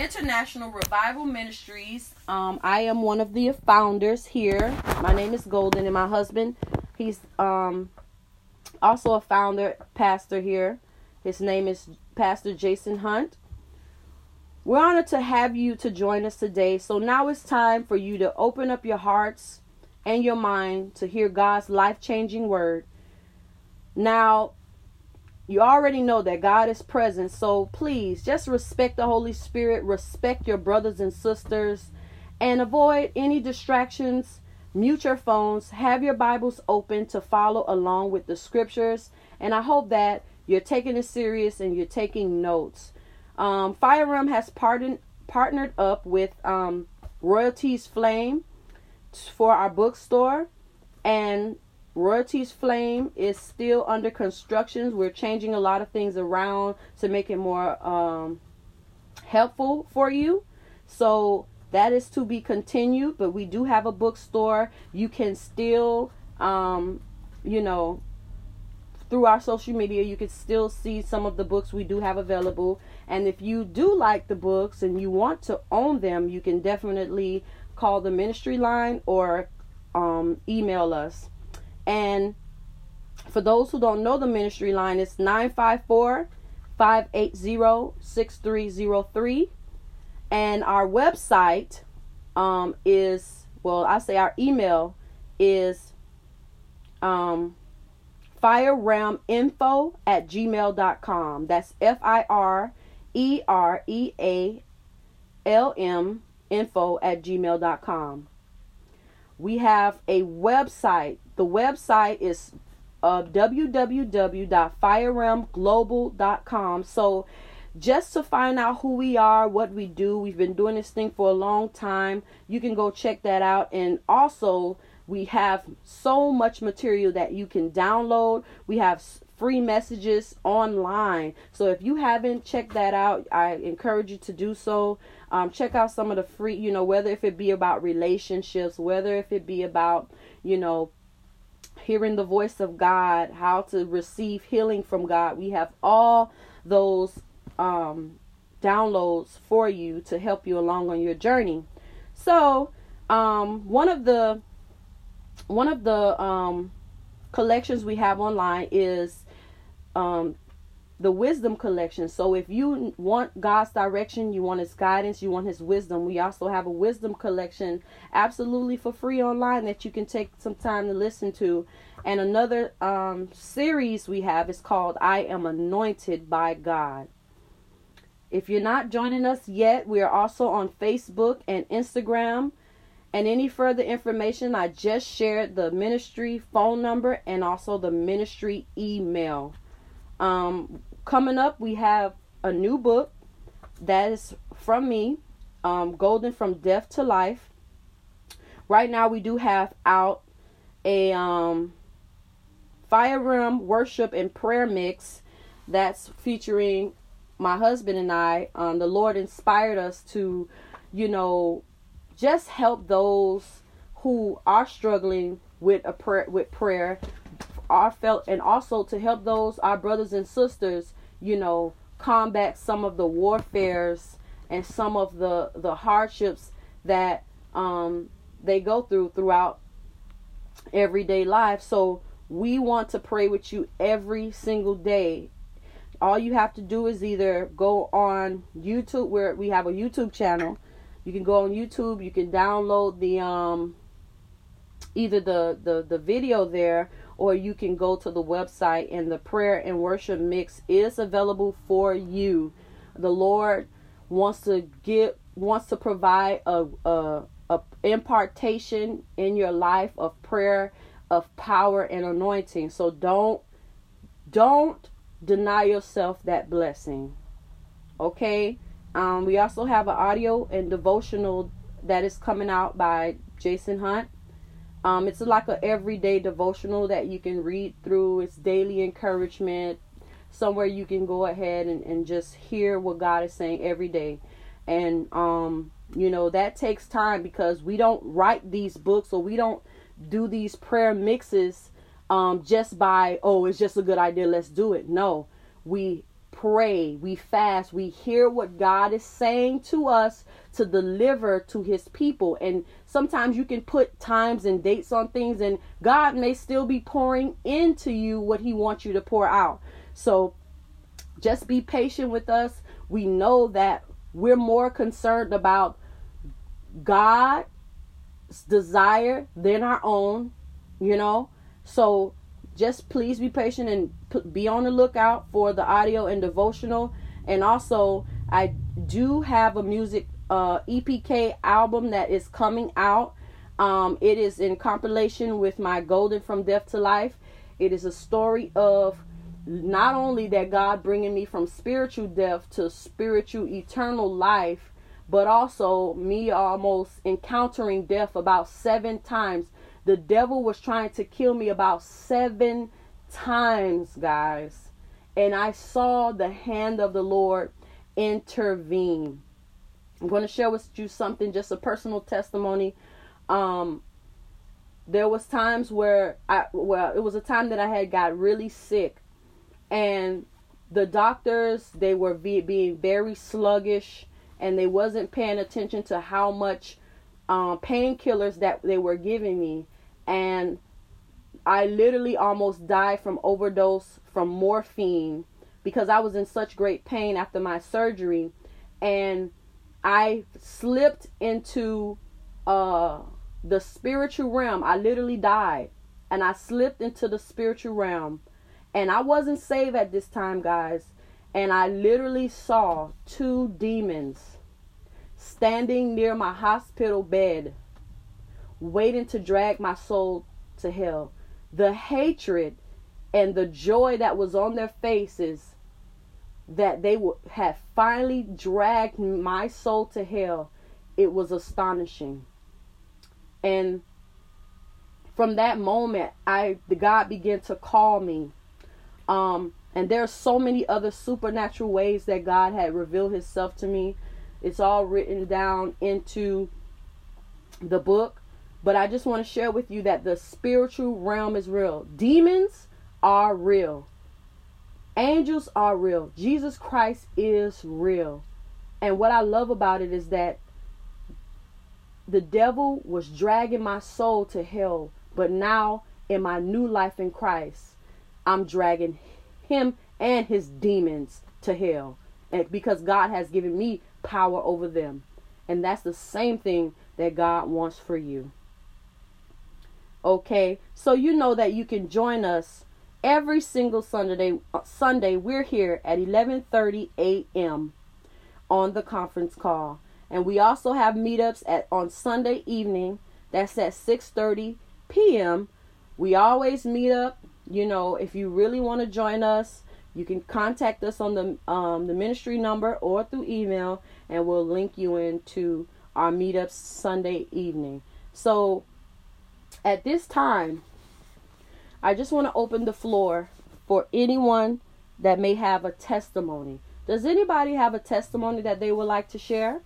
International Revival Ministries. Um, I am one of the founders here. My name is Golden, and my husband, he's um, also a founder, pastor here. His name is Pastor Jason Hunt. We're honored to have you to join us today. So now it's time for you to open up your hearts and your mind to hear God's life changing word. Now, you already know that God is present, so please just respect the Holy Spirit, respect your brothers and sisters, and avoid any distractions. Mute your phones, have your Bibles open to follow along with the scriptures, and I hope that you're taking it serious and you're taking notes. Um, Fire Realm has partnered partnered up with um, Royalties Flame for our bookstore, and Royalties Flame is still under construction. We're changing a lot of things around to make it more um, helpful for you. So that is to be continued, but we do have a bookstore. You can still, um, you know, through our social media, you can still see some of the books we do have available. And if you do like the books and you want to own them, you can definitely call the ministry line or um, email us. And for those who don't know the ministry line, it's 954 580 6303. And our website um, is, well, I say our email is um, firerealminfo at gmail.com. That's F I R E R E A L M info at gmail.com. We have a website. The website is uh, www.firerealmglobal.com. So, just to find out who we are, what we do, we've been doing this thing for a long time. You can go check that out. And also, we have so much material that you can download. We have free messages online. So if you haven't checked that out, I encourage you to do so. Um, check out some of the free, you know, whether if it be about relationships, whether if it be about, you know, hearing the voice of God, how to receive healing from God. We have all those um, downloads for you to help you along on your journey. So, um, one of the one of the um, collections we have online is um, the wisdom collection. So if you want God's direction, you want his guidance, you want his wisdom, we also have a wisdom collection absolutely for free online that you can take some time to listen to. And another um, series we have is called I Am Anointed by God. If you're not joining us yet, we are also on Facebook and Instagram. And any further information, I just shared the ministry phone number and also the ministry email. Um, coming up, we have a new book that is from me, um, Golden from Death to Life. Right now, we do have out a um, Fire Realm worship and prayer mix that's featuring my husband and I. Um, the Lord inspired us to, you know, just help those who are struggling with a prayer with prayer are felt and also to help those our brothers and sisters you know combat some of the warfares and some of the the hardships that um they go through throughout everyday life so we want to pray with you every single day all you have to do is either go on youtube where we have a youtube channel you can go on YouTube. You can download the um either the the the video there or you can go to the website and the prayer and worship mix is available for you. The Lord wants to give wants to provide a a, a impartation in your life of prayer, of power and anointing. So don't don't deny yourself that blessing. Okay? Um, we also have an audio and devotional that is coming out by Jason Hunt. Um, it's like an everyday devotional that you can read through. It's daily encouragement, somewhere you can go ahead and, and just hear what God is saying every day. And, um, you know, that takes time because we don't write these books or we don't do these prayer mixes um, just by, oh, it's just a good idea, let's do it. No, we pray, we fast, we hear what God is saying to us to deliver to his people. And sometimes you can put times and dates on things, and God may still be pouring into you what he wants you to pour out. So just be patient with us. We know that we're more concerned about God's desire than our own, you know. So just please be patient and be on the lookout for the audio and devotional. And also, I do have a music uh, EPK album that is coming out. Um, it is in compilation with my Golden from Death to Life. It is a story of not only that God bringing me from spiritual death to spiritual eternal life, but also me almost encountering death about seven times. The devil was trying to kill me about seven times, guys. And I saw the hand of the Lord intervene. I'm going to share with you something, just a personal testimony. Um, there was times where I, well, it was a time that I had got really sick, and the doctors they were be, being very sluggish, and they wasn't paying attention to how much um, painkillers that they were giving me, and I literally almost died from overdose from morphine because I was in such great pain after my surgery, and I slipped into uh the spiritual realm. I literally died and I slipped into the spiritual realm. And I wasn't saved at this time, guys. And I literally saw two demons standing near my hospital bed, waiting to drag my soul to hell. The hatred and the joy that was on their faces that they would have finally dragged my soul to hell, it was astonishing. And from that moment, I the God began to call me. Um, and there are so many other supernatural ways that God had revealed Himself to me. It's all written down into the book. But I just want to share with you that the spiritual realm is real. Demons are real. Angels are real. Jesus Christ is real. And what I love about it is that the devil was dragging my soul to hell, but now in my new life in Christ, I'm dragging him and his demons to hell. And because God has given me power over them. And that's the same thing that God wants for you. Okay, so you know that you can join us every single Sunday. Sunday we're here at 11:30 a.m. on the conference call, and we also have meetups at on Sunday evening. That's at 6:30 p.m. We always meet up. You know, if you really want to join us, you can contact us on the um, the ministry number or through email, and we'll link you into our meetups Sunday evening. So, at this time, I just want to open the floor for anyone that may have a testimony. Does anybody have a testimony that they would like to share?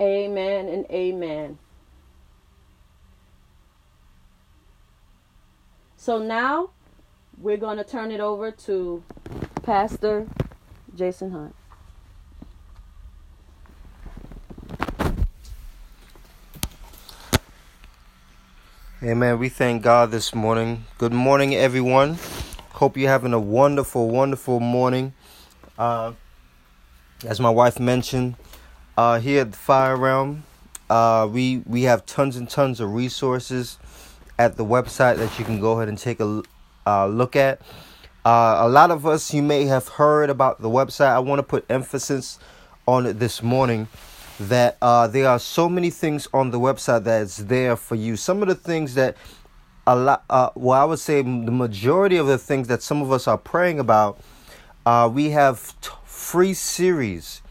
Amen and amen. So now we're going to turn it over to Pastor Jason Hunt. Amen. We thank God this morning. Good morning, everyone. Hope you're having a wonderful, wonderful morning. Uh, as my wife mentioned, uh, here at the Fire Realm, uh, we we have tons and tons of resources at the website that you can go ahead and take a uh, look at. Uh, a lot of us, you may have heard about the website. I want to put emphasis on it this morning that uh, there are so many things on the website that's there for you. Some of the things that a lot, uh, well, I would say the majority of the things that some of us are praying about, uh, we have t- free series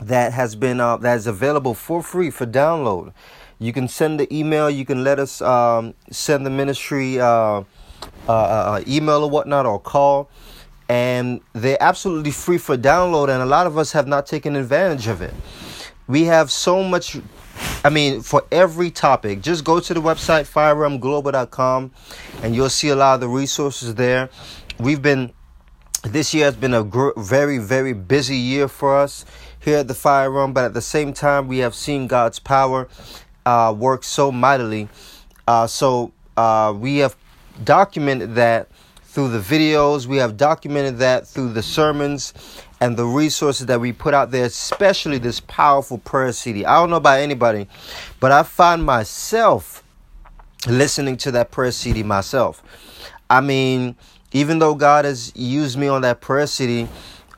that has been uh, that is available for free for download. You can send the email. You can let us um, send the ministry uh, uh, uh, email or whatnot or call. and they're absolutely free for download and a lot of us have not taken advantage of it we have so much I mean, for every topic, just go to the website firerealmglobal.com and you'll see a lot of the resources there. We've been this year has been a gr- very very busy year for us here at the fire realm but at the same time we have seen god's power uh, work so mightily uh, so uh, we have documented that through the videos we have documented that through the sermons and the resources that we put out there especially this powerful prayer cd i don't know about anybody but i find myself listening to that prayer cd myself i mean even though God has used me on that prayer CD,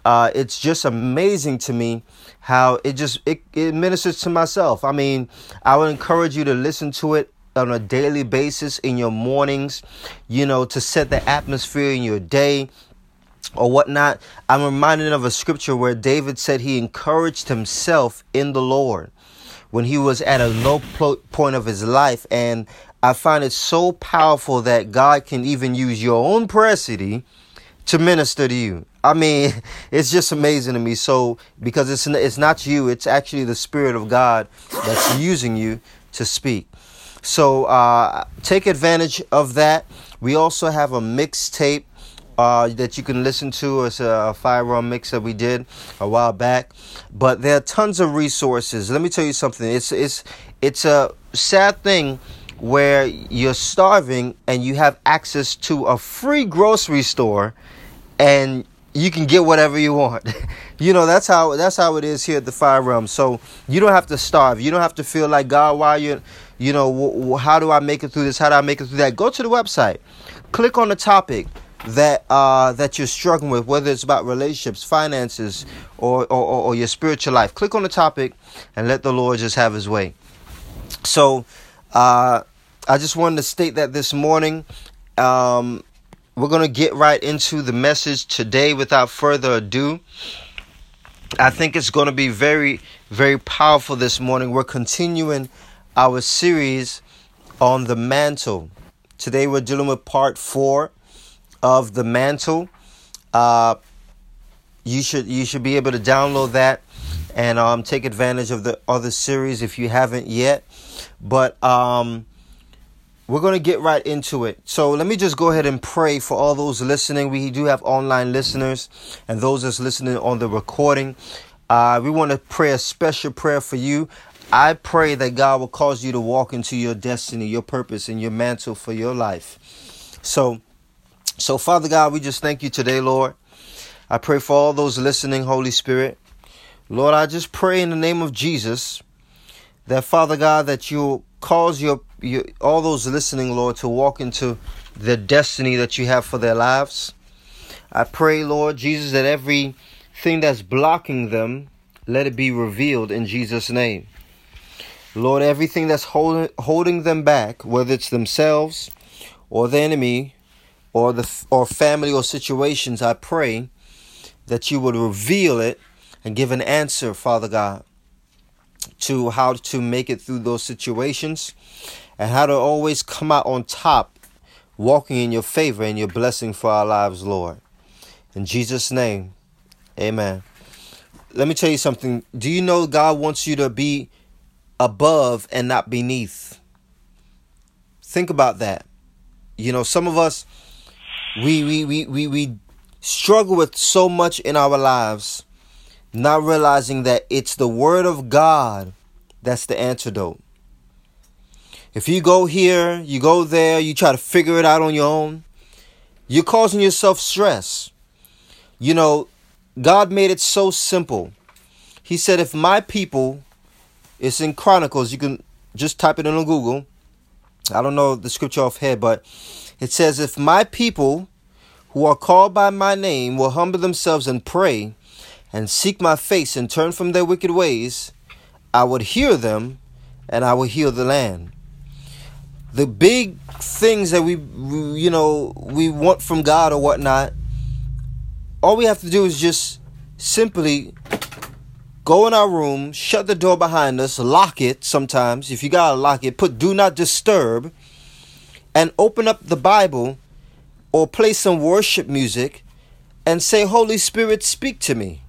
uh, it's just amazing to me how it just it, it ministers to myself. I mean, I would encourage you to listen to it on a daily basis in your mornings, you know, to set the atmosphere in your day or whatnot. I'm reminded of a scripture where David said he encouraged himself in the Lord when he was at a low point of his life and I find it so powerful that God can even use your own prayer to minister to you. I mean, it's just amazing to me. So because it's it's not you, it's actually the Spirit of God that's using you to speak. So uh, take advantage of that. We also have a mixtape uh, that you can listen to. It's a fire realm mix that we did a while back. But there are tons of resources. Let me tell you something. It's it's it's a sad thing where you're starving and you have access to a free grocery store and you can get whatever you want. you know, that's how that's how it is here at the Fire Realm. So you don't have to starve. You don't have to feel like God, why you you know, w- w- how do I make it through this? How do I make it through that? Go to the website. Click on the topic that uh, that you're struggling with, whether it's about relationships, finances, or, or, or your spiritual life. Click on the topic and let the Lord just have His way. So uh, I just wanted to state that this morning. Um, we're going to get right into the message today without further ado. I think it's going to be very, very powerful this morning. We're continuing our series on the mantle. Today we're dealing with part four of the mantle. Uh, you should you should be able to download that and um, take advantage of the other series if you haven't yet. But um, we're going to get right into it. So let me just go ahead and pray for all those listening. We do have online listeners and those that's listening on the recording. Uh, we want to pray a special prayer for you. I pray that God will cause you to walk into your destiny, your purpose, and your mantle for your life. So, so Father God, we just thank you today, Lord. I pray for all those listening, Holy Spirit. Lord, I just pray in the name of Jesus that Father God that you'll cause your, your all those listening, Lord, to walk into the destiny that you have for their lives. I pray, Lord Jesus, that everything that's blocking them, let it be revealed in Jesus' name. Lord, everything that's holding holding them back, whether it's themselves or the enemy or the or family or situations, I pray that you would reveal it and give an answer, Father God to how to make it through those situations and how to always come out on top, walking in your favor and your blessing for our lives, Lord. In Jesus' name, amen. Let me tell you something. Do you know God wants you to be above and not beneath? Think about that. You know, some of us we we we we, we struggle with so much in our lives not realizing that it's the Word of God that's the antidote. If you go here, you go there, you try to figure it out on your own, you're causing yourself stress. You know, God made it so simple. He said, if my people, it's in Chronicles, you can just type it in on Google. I don't know the scripture off head, but it says, if my people who are called by my name will humble themselves and pray and seek my face and turn from their wicked ways, I would hear them and I will heal the land. The big things that we, you know, we want from God or whatnot, all we have to do is just simply go in our room, shut the door behind us, lock it sometimes. If you gotta lock it, put do not disturb, and open up the Bible or play some worship music and say, Holy Spirit, speak to me.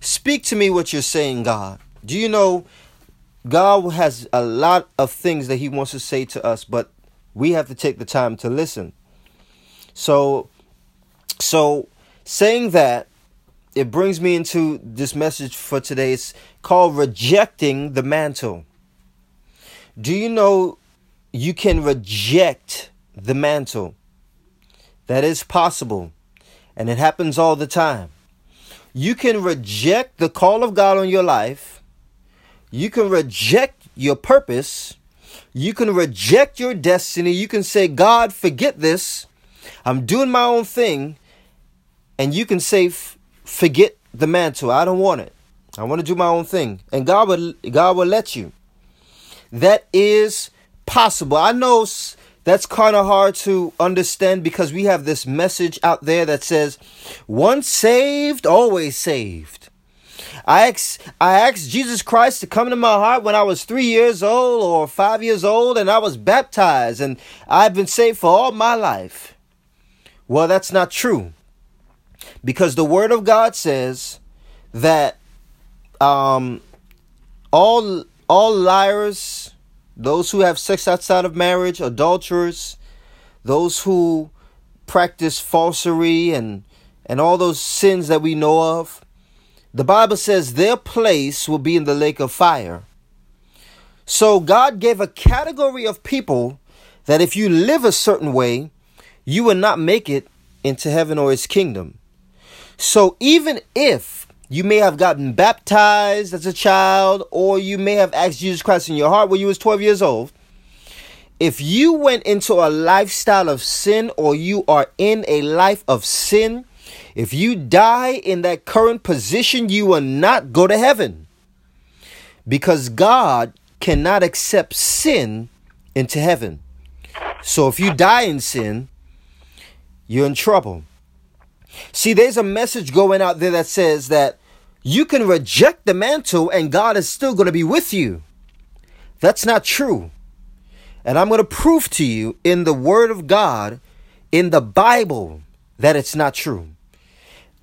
Speak to me what you're saying, God. Do you know God has a lot of things that He wants to say to us, but we have to take the time to listen. So, so saying that, it brings me into this message for today. It's called rejecting the mantle. Do you know you can reject the mantle? That is possible, and it happens all the time. You can reject the call of God on your life. You can reject your purpose. You can reject your destiny. You can say, God, forget this. I'm doing my own thing. And you can say, forget the mantle. I don't want it. I want to do my own thing. And God will God will let you. That is possible. I know that's kind of hard to understand because we have this message out there that says, once saved, always saved. I asked, I asked Jesus Christ to come into my heart when I was three years old or five years old, and I was baptized, and I've been saved for all my life. Well, that's not true. Because the Word of God says that um, all all liars those who have sex outside of marriage, adulterers, those who practice falsery and and all those sins that we know of. The Bible says their place will be in the lake of fire. So God gave a category of people that if you live a certain way, you will not make it into heaven or his kingdom. So even if you may have gotten baptized as a child, or you may have asked Jesus Christ in your heart when you was 12 years old. If you went into a lifestyle of sin or you are in a life of sin, if you die in that current position, you will not go to heaven. Because God cannot accept sin into heaven. So if you die in sin, you're in trouble. See, there's a message going out there that says that you can reject the mantle and God is still going to be with you. That's not true. And I'm going to prove to you in the Word of God, in the Bible, that it's not true.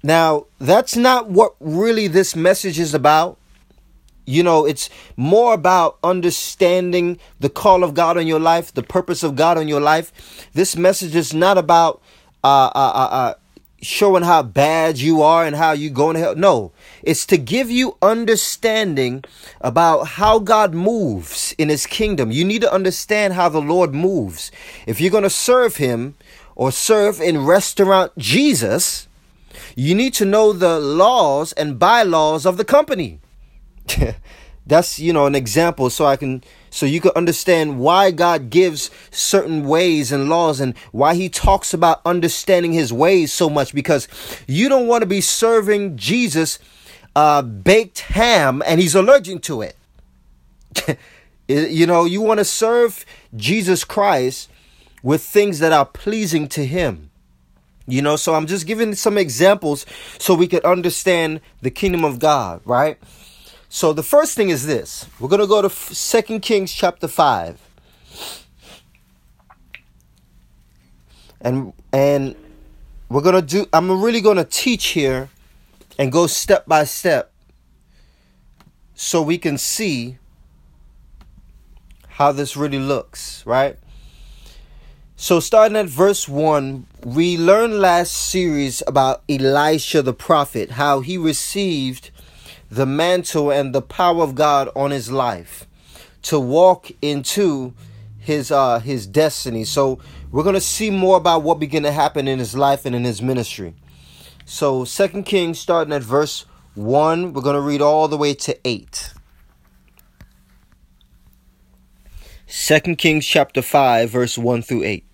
Now, that's not what really this message is about. You know, it's more about understanding the call of God on your life, the purpose of God on your life. This message is not about uh, uh, uh, uh showing how bad you are and how you're going to hell. No, it's to give you understanding about how God moves in his kingdom. You need to understand how the Lord moves. If you're going to serve him or serve in restaurant Jesus, you need to know the laws and bylaws of the company. That's, you know, an example so I can so you can understand why God gives certain ways and laws and why he talks about understanding his ways so much because you don't want to be serving Jesus uh, baked ham and he's allergic to it. you know, you want to serve Jesus Christ with things that are pleasing to him. You know, so I'm just giving some examples so we can understand the kingdom of God, right? So the first thing is this. We're going to go to Second Kings chapter 5. And and we're going to do I'm really going to teach here and go step by step so we can see how this really looks, right? So starting at verse 1, we learned last series about Elisha the prophet, how he received the mantle and the power of God on his life to walk into his uh his destiny. So we're to see more about what began to happen in his life and in his ministry. So Second Kings starting at verse 1, we're to read all the way to 8. Second Kings chapter 5 verse 1 through 8.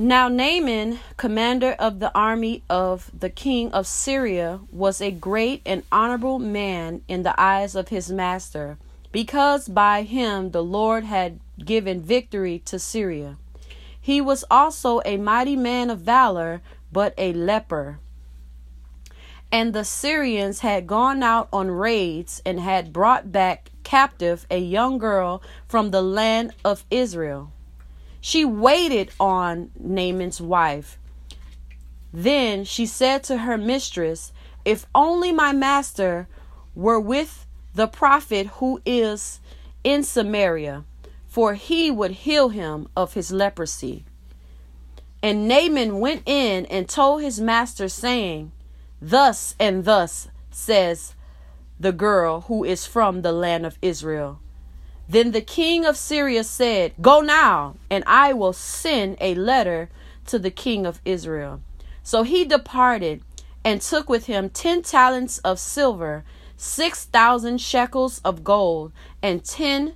Now Naaman, commander of the army of the king of Syria, was a great and honorable man in the eyes of his master, because by him the Lord had given victory to Syria. He was also a mighty man of valor, but a leper. And the Syrians had gone out on raids and had brought back captive a young girl from the land of Israel. She waited on Naaman's wife. Then she said to her mistress, If only my master were with the prophet who is in Samaria, for he would heal him of his leprosy. And Naaman went in and told his master, saying, Thus and thus says the girl who is from the land of Israel. Then the king of Syria said, Go now, and I will send a letter to the king of Israel. So he departed and took with him ten talents of silver, six thousand shekels of gold, and ten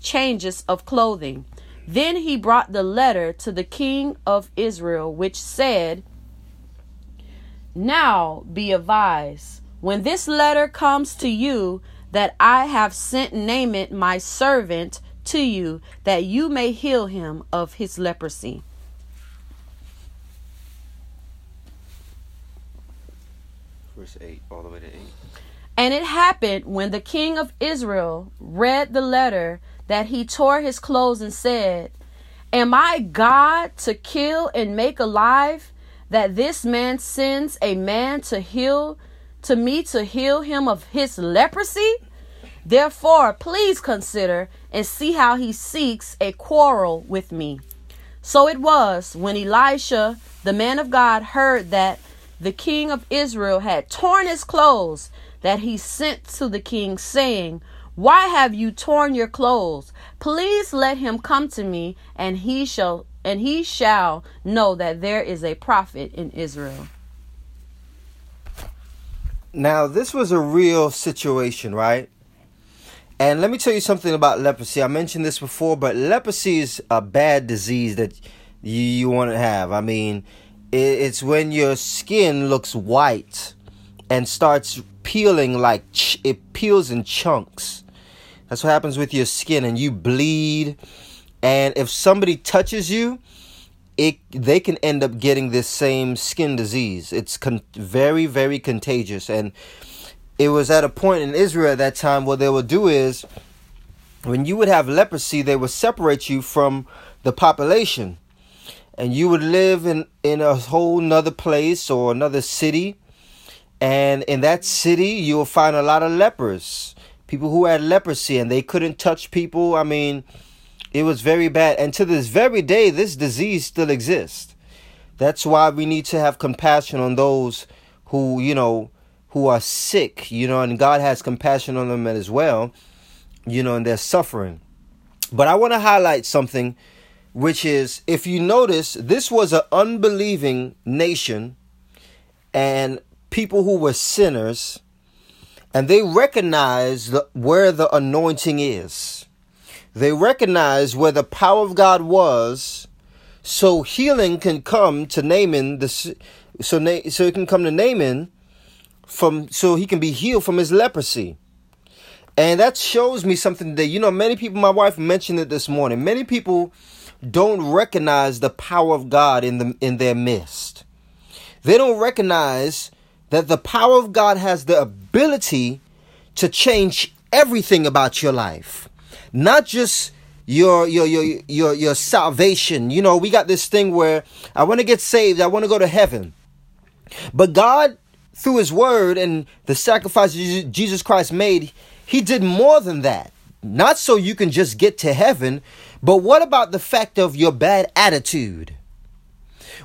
changes of clothing. Then he brought the letter to the king of Israel, which said, Now be advised, when this letter comes to you, that I have sent Naaman my servant to you, that you may heal him of his leprosy. Verse 8, all the way to 8. And it happened when the king of Israel read the letter that he tore his clothes and said, Am I God to kill and make alive, that this man sends a man to heal to me to heal him of his leprosy? Therefore, please consider and see how he seeks a quarrel with me. So it was when Elisha, the man of God, heard that the king of Israel had torn his clothes, that he sent to the king, saying, Why have you torn your clothes? Please let him come to me, and he shall and he shall know that there is a prophet in Israel. Now, this was a real situation, right? And let me tell you something about leprosy. I mentioned this before, but leprosy is a bad disease that you, you want to have. I mean, it, it's when your skin looks white and starts peeling like ch- it peels in chunks. That's what happens with your skin, and you bleed. And if somebody touches you, it they can end up getting this same skin disease. It's con- very very contagious, and it was at a point in Israel at that time what they would do is when you would have leprosy, they would separate you from the population. And you would live in, in a whole nother place or another city. And in that city, you'll find a lot of lepers. People who had leprosy and they couldn't touch people. I mean, it was very bad. And to this very day, this disease still exists. That's why we need to have compassion on those who, you know, who are sick, you know, and God has compassion on them as well, you know, and they're suffering. But I want to highlight something, which is if you notice, this was an unbelieving nation and people who were sinners, and they recognized where the anointing is. They recognized where the power of God was, so healing can come to Naaman. The so so it can come to Naaman from so he can be healed from his leprosy. And that shows me something that you know many people my wife mentioned it this morning. Many people don't recognize the power of God in the in their midst. They don't recognize that the power of God has the ability to change everything about your life. Not just your your your your your salvation. You know, we got this thing where I want to get saved, I want to go to heaven. But God through his word and the sacrifice Jesus Christ made, he did more than that. Not so you can just get to heaven, but what about the fact of your bad attitude?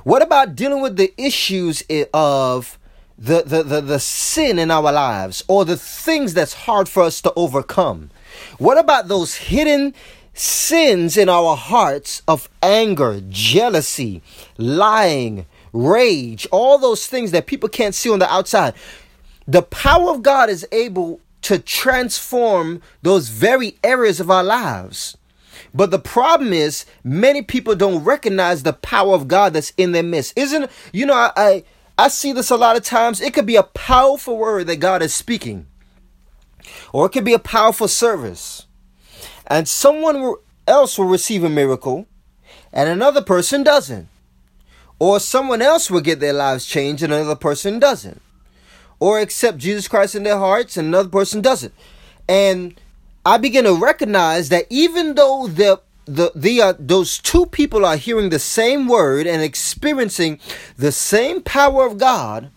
What about dealing with the issues of the, the, the, the sin in our lives or the things that's hard for us to overcome? What about those hidden sins in our hearts of anger, jealousy, lying, rage, all those things that people can't see on the outside. The power of God is able to transform those very areas of our lives. But the problem is, many people don't recognize the power of God that's in their midst. Isn't you know? I, I I see this a lot of times. It could be a powerful word that God is speaking, or it could be a powerful service, and someone else will receive a miracle, and another person doesn't. Or someone else will get their lives changed and another person doesn't. Or accept Jesus Christ in their hearts and another person doesn't. And I begin to recognize that even though the the the uh, those two people are hearing the same word and experiencing the same power of God,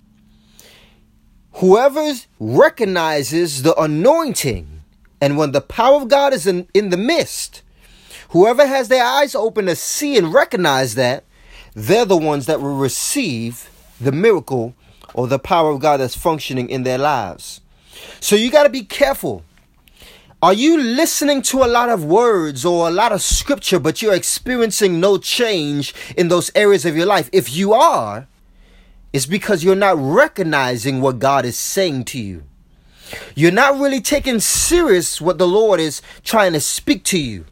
whoever recognizes the anointing and when the power of God is in, in the midst, whoever has their eyes open to see and recognize that, they're the ones that will receive the miracle or the power of God that's functioning in their lives. So you got to be careful are you listening to a lot of words or a lot of scripture, but you're experiencing no change in those areas of your life? If you are, it's because you're not recognizing what God is saying to you. You're not really taking serious what the Lord is trying to speak to you.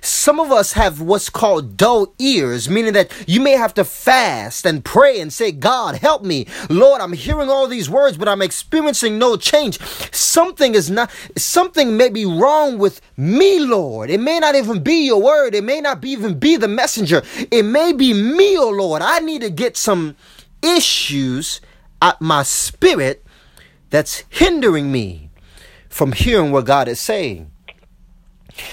Some of us have what's called dull ears, meaning that you may have to fast and pray and say, God, help me. Lord, I'm hearing all these words, but I'm experiencing no change. Something is not, something may be wrong with me, Lord. It may not even be your word. It may not be, even be the messenger. It may be me, oh Lord. I need to get some issues at my spirit that's hindering me from hearing what God is saying.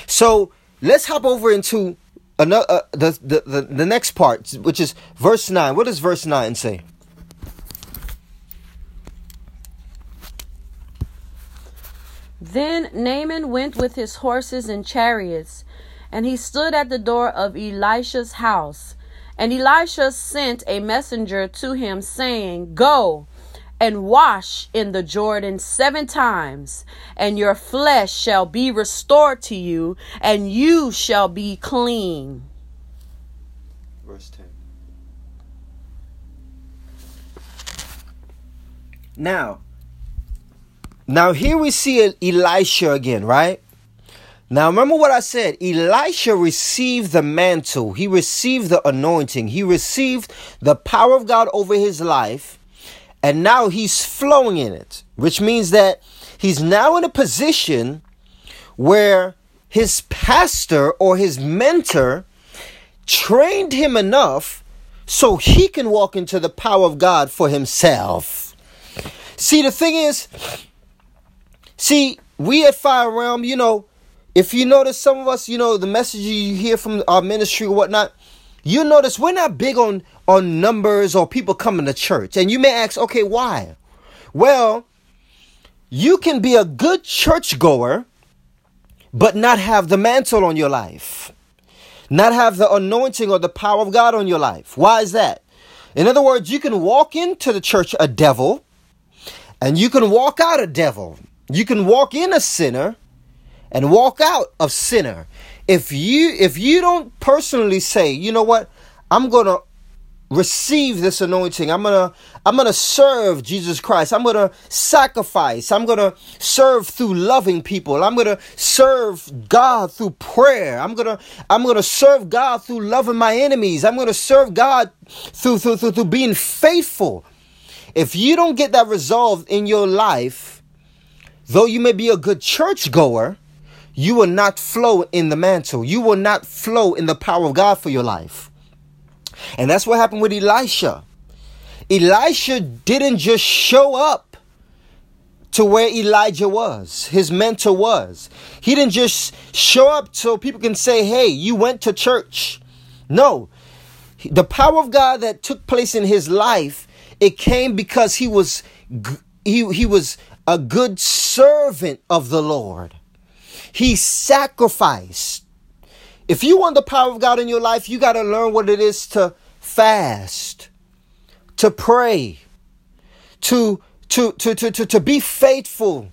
So let's hop over into another uh, the, the, the the next part which is verse 9 what does verse 9 say Then Naaman went with his horses and chariots, and he stood at the door of Elisha's house. And Elisha sent a messenger to him, saying, Go, and wash in the Jordan seven times, and your flesh shall be restored to you, and you shall be clean. Verse 10. Now, now here we see Elisha again, right? Now remember what I said. Elisha received the mantle. He received the anointing. He received the power of God over his life and now he's flowing in it, which means that he's now in a position where his pastor or his mentor trained him enough so he can walk into the power of God for himself. See, the thing is, see, we at Fire Realm, you know, if you notice some of us, you know, the messages you hear from our ministry or whatnot, you notice we're not big on on numbers or people coming to church. And you may ask, okay, why? Well, you can be a good churchgoer, but not have the mantle on your life, not have the anointing or the power of God on your life. Why is that? In other words, you can walk into the church a devil, and you can walk out a devil. You can walk in a sinner and walk out of sinner. If you if you don't personally say, you know what, I'm gonna receive this anointing. I'm gonna i'm gonna serve jesus christ. I'm gonna sacrifice. I'm gonna serve through loving people. I'm gonna serve god through prayer. I'm gonna i'm gonna serve god through loving my enemies. I'm gonna serve god through through through, through being faithful. If you don't get that resolved in your life though you may be a good church goer you will not flow in the mantle. You will not flow in the power of God for your life. And that's what happened with Elisha. Elisha didn't just show up to where Elijah was, his mentor was. He didn't just show up so people can say, hey, you went to church. No. The power of God that took place in his life, it came because he was he, he was a good servant of the Lord. He sacrificed. If you want the power of God in your life, you got to learn what it is to fast, to pray, to, to, to, to, to, to be faithful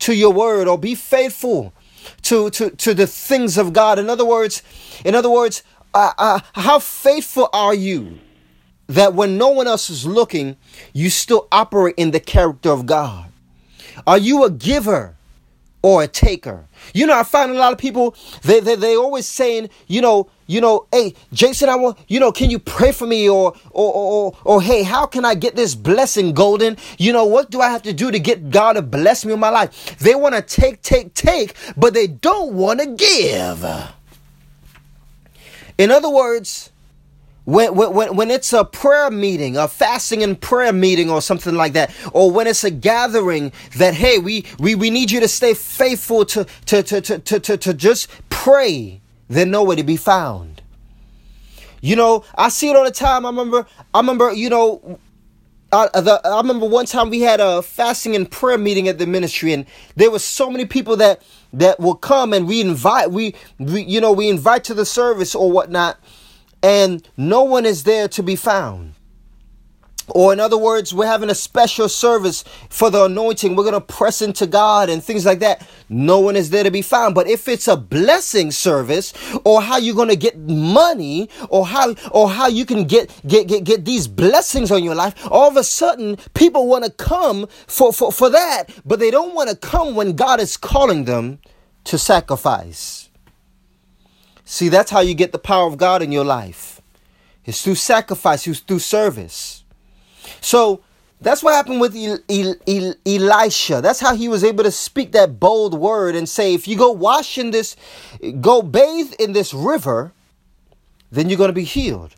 to your word or be faithful to, to, to the things of God. In other words, in other words, uh, uh, how faithful are you that when no one else is looking, you still operate in the character of God? Are you a giver? Or a taker. You know, I find a lot of people they they they always saying, you know, you know, hey, Jason, I want, you know, can you pray for me or or or or hey, how can I get this blessing, Golden? You know, what do I have to do to get God to bless me in my life? They want to take, take, take, but they don't want to give. In other words, when, when, when it's a prayer meeting, a fasting and prayer meeting or something like that, or when it's a gathering that, hey, we, we, we need you to stay faithful to, to, to, to, to, to, to just pray they're nowhere to be found. You know, I see it all the time. I remember, I remember, you know, uh, the, I remember one time we had a fasting and prayer meeting at the ministry, and there were so many people that that will come, and we invite, we, we, you know, we invite to the service or whatnot, and no one is there to be found. Or, in other words, we're having a special service for the anointing. We're going to press into God and things like that. No one is there to be found. But if it's a blessing service or how you're going to get money or how, or how you can get, get, get, get these blessings on your life, all of a sudden people want to come for, for, for that, but they don't want to come when God is calling them to sacrifice. See, that's how you get the power of God in your life. It's through sacrifice, it's through service. So that's what happened with El- El- El- Elisha. That's how he was able to speak that bold word and say, if you go wash in this, go bathe in this river, then you're going to be healed.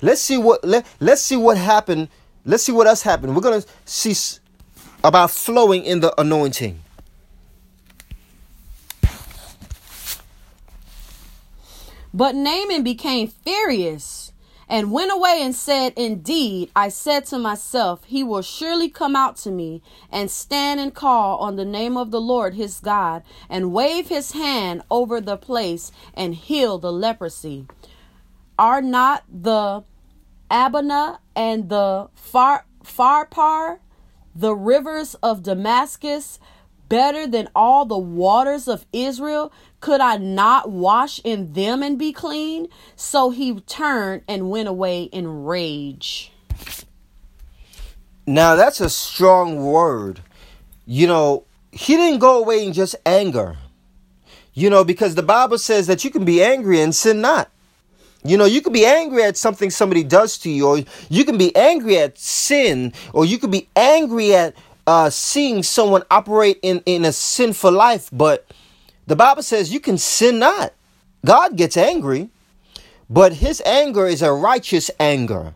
Let's see what let, let's see what happened. Let's see what else happened. We're going to see about flowing in the anointing. But Naaman became furious and went away and said, Indeed, I said to myself, He will surely come out to me and stand and call on the name of the Lord his God, and wave his hand over the place and heal the leprosy. Are not the Abana and the Far Pharpar, the rivers of Damascus, better than all the waters of Israel? Could I not wash in them and be clean? So he turned and went away in rage. Now that's a strong word. You know, he didn't go away in just anger. You know, because the Bible says that you can be angry and sin not. You know, you can be angry at something somebody does to you, or you can be angry at sin, or you can be angry at uh, seeing someone operate in, in a sinful life, but the Bible says you can sin not. God gets angry, but his anger is a righteous anger.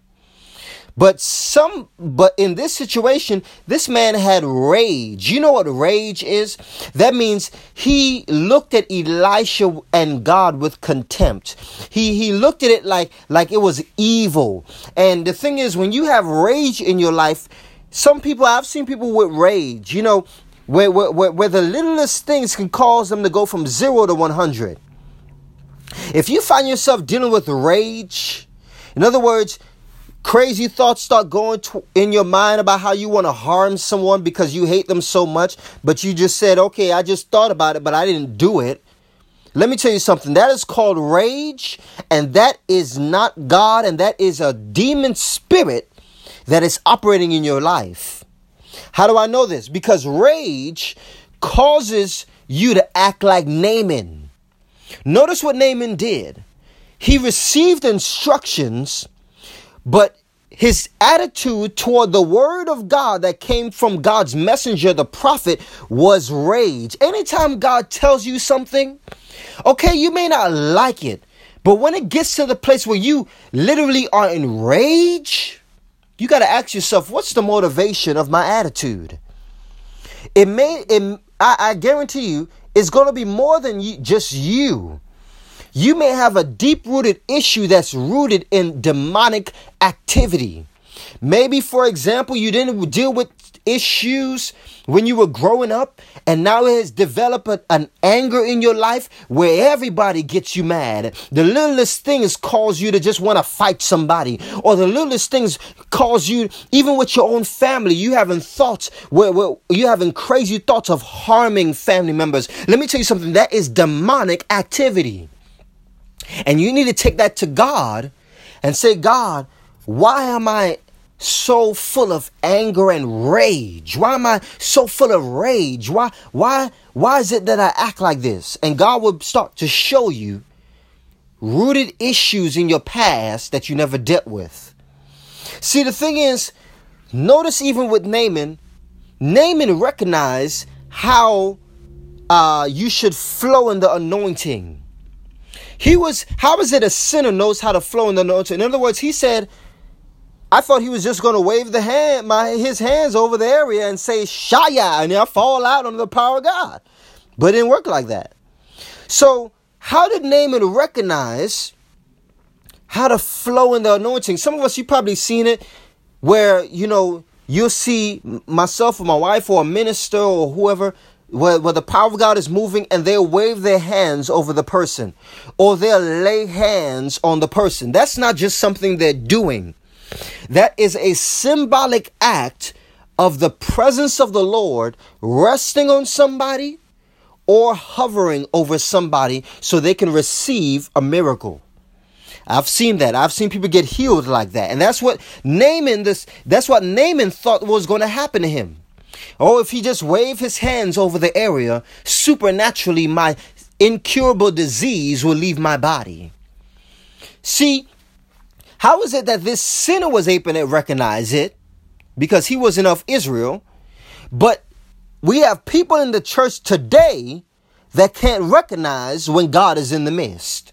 But some but in this situation, this man had rage. You know what rage is? That means he looked at Elisha and God with contempt. He he looked at it like like it was evil. And the thing is when you have rage in your life, some people I've seen people with rage. You know, where, where, where the littlest things can cause them to go from zero to 100. If you find yourself dealing with rage, in other words, crazy thoughts start going in your mind about how you want to harm someone because you hate them so much, but you just said, okay, I just thought about it, but I didn't do it. Let me tell you something. That is called rage, and that is not God, and that is a demon spirit that is operating in your life. How do I know this? Because rage causes you to act like Naaman. Notice what Naaman did. He received instructions, but his attitude toward the word of God that came from God's messenger, the prophet, was rage. Anytime God tells you something, okay, you may not like it, but when it gets to the place where you literally are in rage, you got to ask yourself, what's the motivation of my attitude? It may, it, I, I guarantee you, it's going to be more than you, just you. You may have a deep rooted issue that's rooted in demonic activity. Maybe, for example, you didn't deal with issues when you were growing up, and now it has developed an anger in your life where everybody gets you mad. The littlest things cause you to just want to fight somebody, or the littlest things cause you, even with your own family, you having thoughts where, where you having crazy thoughts of harming family members. Let me tell you something that is demonic activity. And you need to take that to God and say, God, why am I so full of anger and rage? Why am I so full of rage? Why why why is it that I act like this? And God will start to show you rooted issues in your past that you never dealt with. See, the thing is, notice even with Naaman, Naaman recognized how uh, you should flow in the anointing. He was, how is it a sinner knows how to flow in the anointing? In other words, he said, I thought he was just going to wave the hand, my his hands over the area and say Shaya, and I fall out under the power of God. But it didn't work like that. So how did Naaman recognize how to flow in the anointing? Some of us, you've probably seen it where, you know, you'll see myself or my wife or a minister or whoever where, where the power of God is moving and they'll wave their hands over the person or they'll lay hands on the person. That's not just something they're doing. That is a symbolic act of the presence of the Lord resting on somebody or hovering over somebody so they can receive a miracle. I've seen that. I've seen people get healed like that. And that's what Naaman this that's what Naaman thought was going to happen to him. Oh, if he just waved his hands over the area, supernaturally my incurable disease will leave my body. See, how is it that this sinner was able to recognize it? Because he wasn't of Israel. But we have people in the church today that can't recognize when God is in the midst.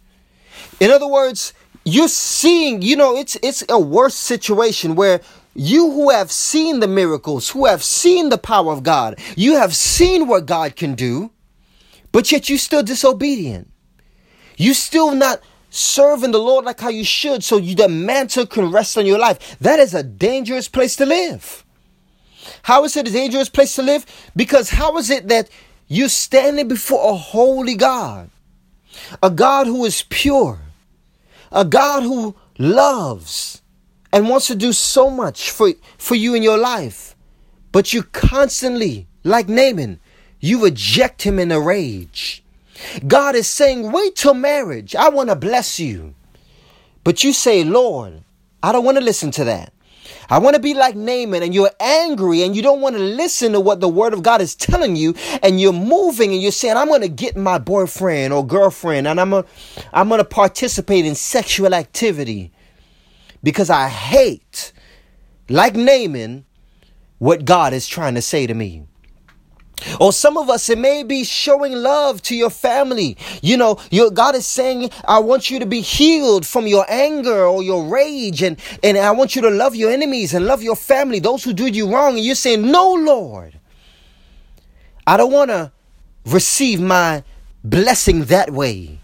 In other words, you're seeing, you know, it's it's a worse situation where you who have seen the miracles, who have seen the power of God, you have seen what God can do, but yet you still disobedient. You still not serving the Lord like how you should, so you the mantle can rest on your life. That is a dangerous place to live. How is it a dangerous place to live? Because how is it that you're standing before a holy God, a God who is pure, a God who loves and wants to do so much for, for you in your life, but you constantly, like Naaman, you reject him in a rage. God is saying, wait till marriage. I want to bless you. But you say, Lord, I don't want to listen to that. I want to be like Naaman and you're angry and you don't want to listen to what the word of God is telling you and you're moving and you're saying, I'm going to get my boyfriend or girlfriend and I'm going I'm to participate in sexual activity because I hate, like Naaman, what God is trying to say to me. Or some of us, it may be showing love to your family. You know, your God is saying, I want you to be healed from your anger or your rage, and, and I want you to love your enemies and love your family, those who do you wrong. And you're saying, No, Lord. I don't want to receive my blessing that way.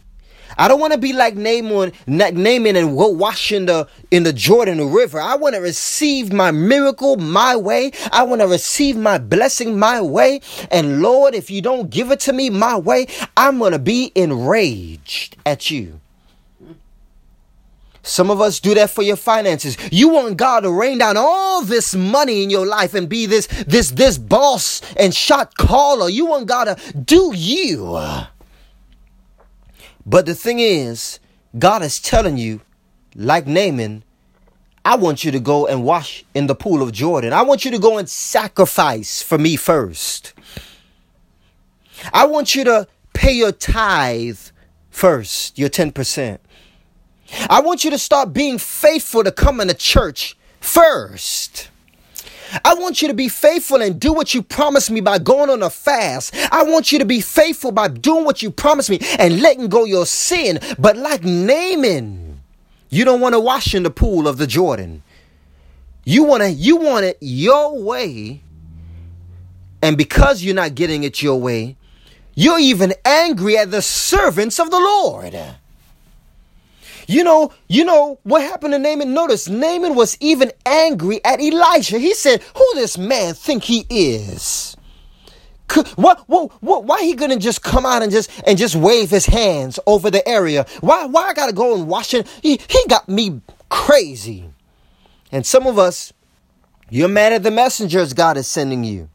I don't want to be like Naaman, Naaman and wash in the in the Jordan River. I want to receive my miracle my way. I want to receive my blessing my way. And Lord, if you don't give it to me my way, I'm going to be enraged at you. Some of us do that for your finances. You want God to rain down all this money in your life and be this this this boss and shot caller. You want God to do you. But the thing is, God is telling you, like Naaman, I want you to go and wash in the pool of Jordan. I want you to go and sacrifice for me first. I want you to pay your tithe first, your 10%. I want you to start being faithful to come into church first. I want you to be faithful and do what you promised me by going on a fast. I want you to be faithful by doing what you promised me and letting go your sin. But like Naaman, you don't want to wash in the pool of the Jordan. You want to you want it your way. And because you're not getting it your way, you're even angry at the servants of the Lord. You know, you know what happened to Naaman? Notice Naaman was even angry at Elijah. He said, "Who this man think he is?" What, what, what, why he gonna just come out and just and just wave his hands over the area? Why, why I gotta go and wash it? He, he got me crazy. And some of us, you're mad at the messengers God is sending you.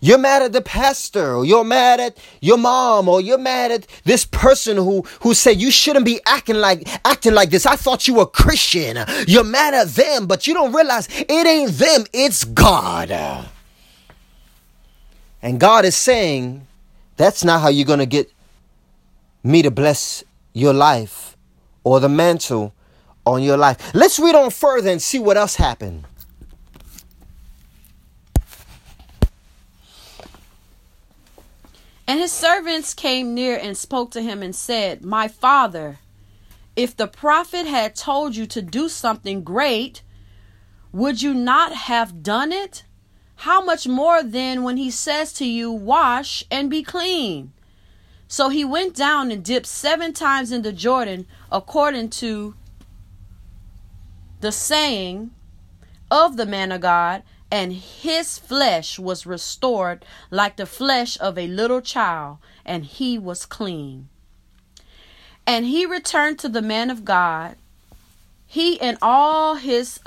You're mad at the pastor, or you're mad at your mom, or you're mad at this person who, who said you shouldn't be acting like acting like this. I thought you were Christian. You're mad at them, but you don't realize it ain't them, it's God. And God is saying, that's not how you're gonna get me to bless your life or the mantle on your life. Let's read on further and see what else happened. And his servants came near and spoke to him and said, My father, if the prophet had told you to do something great, would you not have done it? How much more then when he says to you, Wash and be clean? So he went down and dipped seven times in the Jordan, according to the saying of the man of God, and his flesh was restored like the flesh of a little child, and he was clean. And he returned to the man of God, he and all his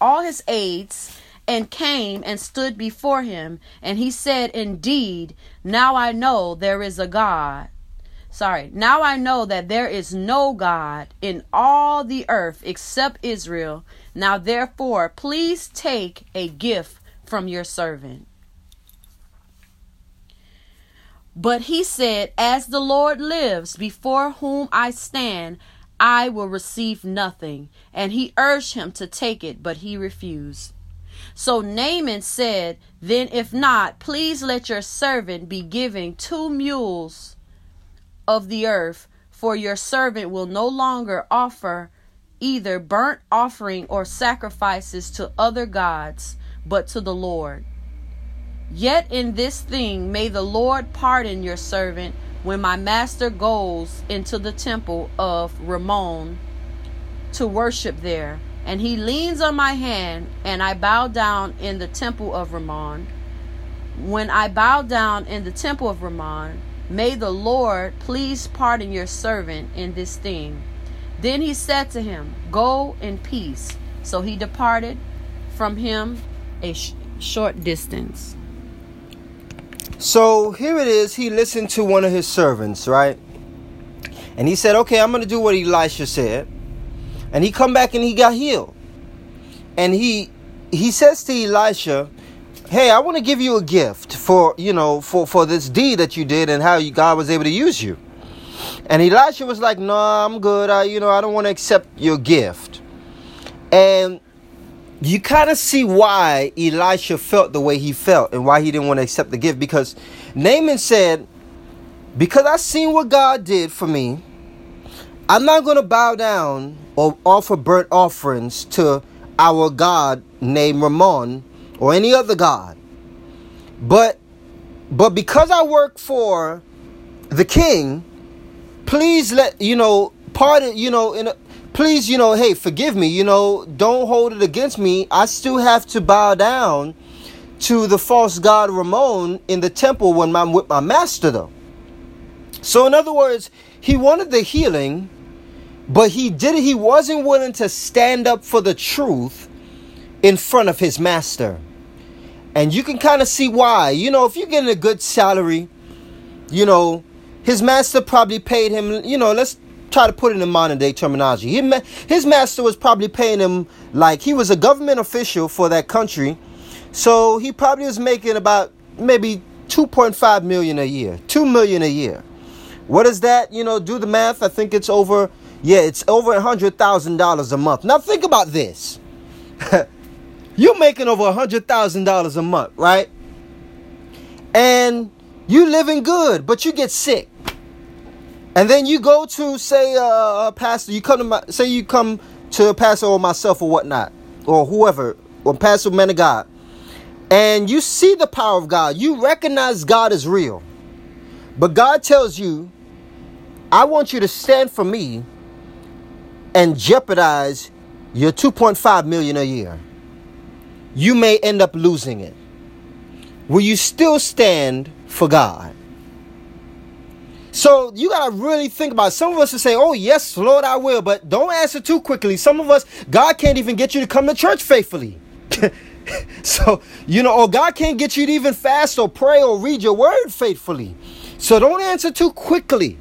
all his aides, and came and stood before him, and he said, Indeed, now I know there is a God. Sorry, now I know that there is no God in all the earth except Israel. Now therefore, please take a gift from your servant. But he said, As the Lord lives, before whom I stand, I will receive nothing. And he urged him to take it, but he refused. So Naaman said, Then if not, please let your servant be given two mules of the earth, for your servant will no longer offer either burnt offering or sacrifices to other gods, but to the Lord. Yet in this thing may the Lord pardon your servant when my master goes into the temple of Ramon to worship there. And he leans on my hand, and I bow down in the temple of Ramon. When I bow down in the temple of Ramon, may the Lord please pardon your servant in this thing. Then he said to him, Go in peace. So he departed from him a sh- short distance. So here it is. He listened to one of his servants, right? And he said, "Okay, I'm going to do what Elisha said." And he come back and he got healed. And he he says to Elisha, "Hey, I want to give you a gift for you know for for this deed that you did and how you, God was able to use you." And Elisha was like, "No, I'm good. I you know I don't want to accept your gift." And you kind of see why Elisha felt the way he felt and why he didn't want to accept the gift because Naaman said, Because I seen what God did for me, I'm not going to bow down or offer burnt offerings to our God named Ramon or any other God. But but because I work for the king, please let you know pardon you know in a, please, you know, hey, forgive me, you know, don't hold it against me. I still have to bow down to the false god ramon in the temple when I'm with my master, though. So, in other words, he wanted the healing, but he did he wasn't willing to stand up for the truth in front of his master. And you can kind of see why. You know, if you're getting a good salary, you know, his master probably paid him, you know, let's try to put it in modern day terminology. His master was probably paying him like he was a government official for that country. So he probably was making about maybe 2.5 million a year, 2 million a year. What is that? You know, do the math. I think it's over, yeah, it's over a $100,000 a month. Now think about this. You're making over a $100,000 a month, right? And you living good, but you get sick. And then you go to say uh, a pastor, you come to my, say you come to a pastor or myself or whatnot, or whoever, or pastor man of God, and you see the power of God. You recognize God is real. But God tells you, I want you to stand for me and jeopardize your 2.5 million a year. You may end up losing it. Will you still stand for God? So you gotta really think about it. Some of us will say, Oh, yes, Lord, I will, but don't answer too quickly. Some of us, God can't even get you to come to church faithfully. so, you know, or God can't get you to even fast or pray or read your word faithfully. So don't answer too quickly.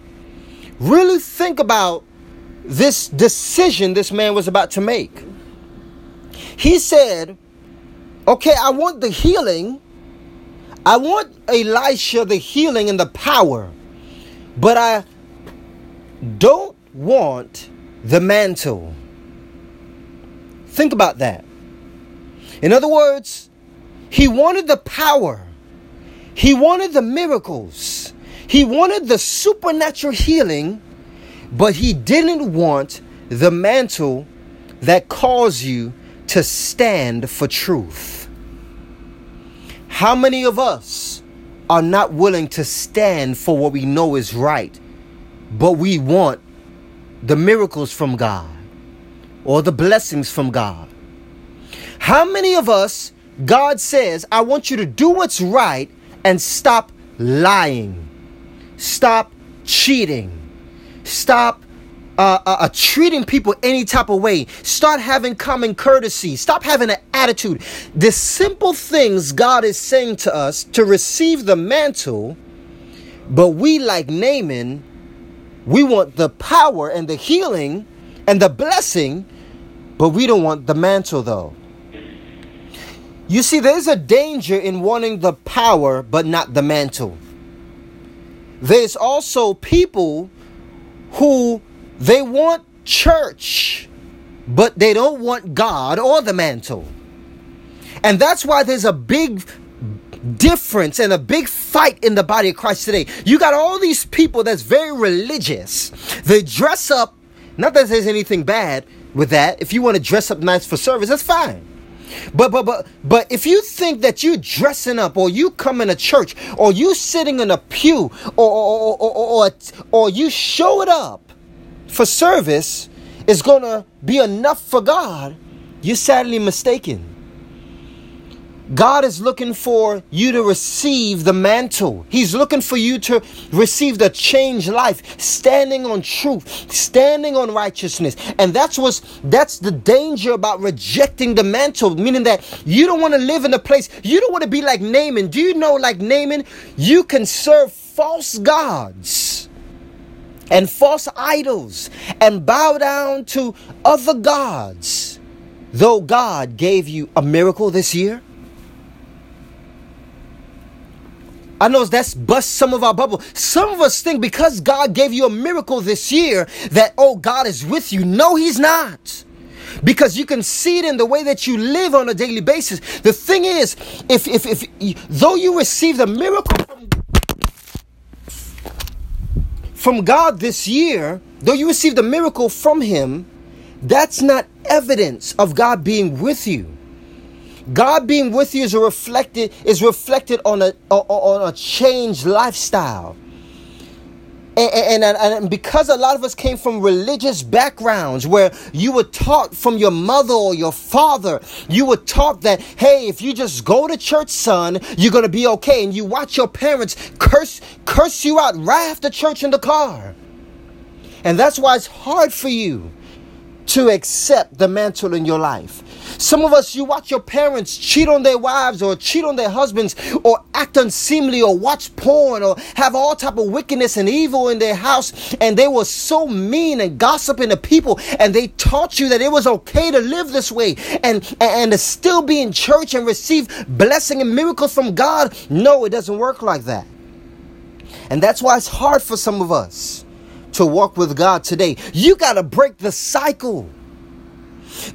Really think about this decision this man was about to make. He said, Okay, I want the healing. I want Elisha the healing and the power. But I don't want the mantle. Think about that. In other words, he wanted the power, he wanted the miracles, he wanted the supernatural healing, but he didn't want the mantle that calls you to stand for truth. How many of us are not willing to stand for what we know is right, but we want the miracles from God or the blessings from God. How many of us, God says, I want you to do what's right and stop lying, stop cheating, stop uh, uh, uh, treating people any type of way. Start having common courtesy. Stop having an attitude. The simple things God is saying to us to receive the mantle, but we, like Naaman, we want the power and the healing and the blessing, but we don't want the mantle though. You see, there's a danger in wanting the power but not the mantle. There's also people who they want church, but they don't want God or the mantle. And that's why there's a big difference and a big fight in the body of Christ today. You got all these people that's very religious. They dress up, not that there's anything bad with that. If you want to dress up nice for service, that's fine. But but but but if you think that you dressing up or you coming to church or you sitting in a pew or or, or, or, or, or you showed up for service is going to be enough for God, you're sadly mistaken. God is looking for you to receive the mantle. He's looking for you to receive the changed life, standing on truth, standing on righteousness. And that's what's that's the danger about rejecting the mantle, meaning that you don't want to live in a place, you don't want to be like Naaman. Do you know, like Naaman, you can serve false gods and false idols and bow down to other gods, though God gave you a miracle this year? I know that's bust some of our bubble. Some of us think because God gave you a miracle this year that, oh, God is with you. No, He's not. Because you can see it in the way that you live on a daily basis. The thing is, if, if, if, though you receive the miracle from, God this year, though you receive the miracle from Him, that's not evidence of God being with you. God being with you is reflected is reflected on a on a changed lifestyle. And, and, and, because a lot of us came from religious backgrounds where you were taught from your mother or your father, you were taught that, hey, if you just go to church, son, you're going to be okay. And you watch your parents curse, curse you out right after church in the car. And that's why it's hard for you to accept the mantle in your life. Some of us, you watch your parents cheat on their wives or cheat on their husbands or act unseemly or watch porn or have all type of wickedness and evil in their house and they were so mean and gossiping to people and they taught you that it was okay to live this way and, and to still be in church and receive blessing and miracles from God. No, it doesn't work like that. And that's why it's hard for some of us to walk with God today. You got to break the cycle.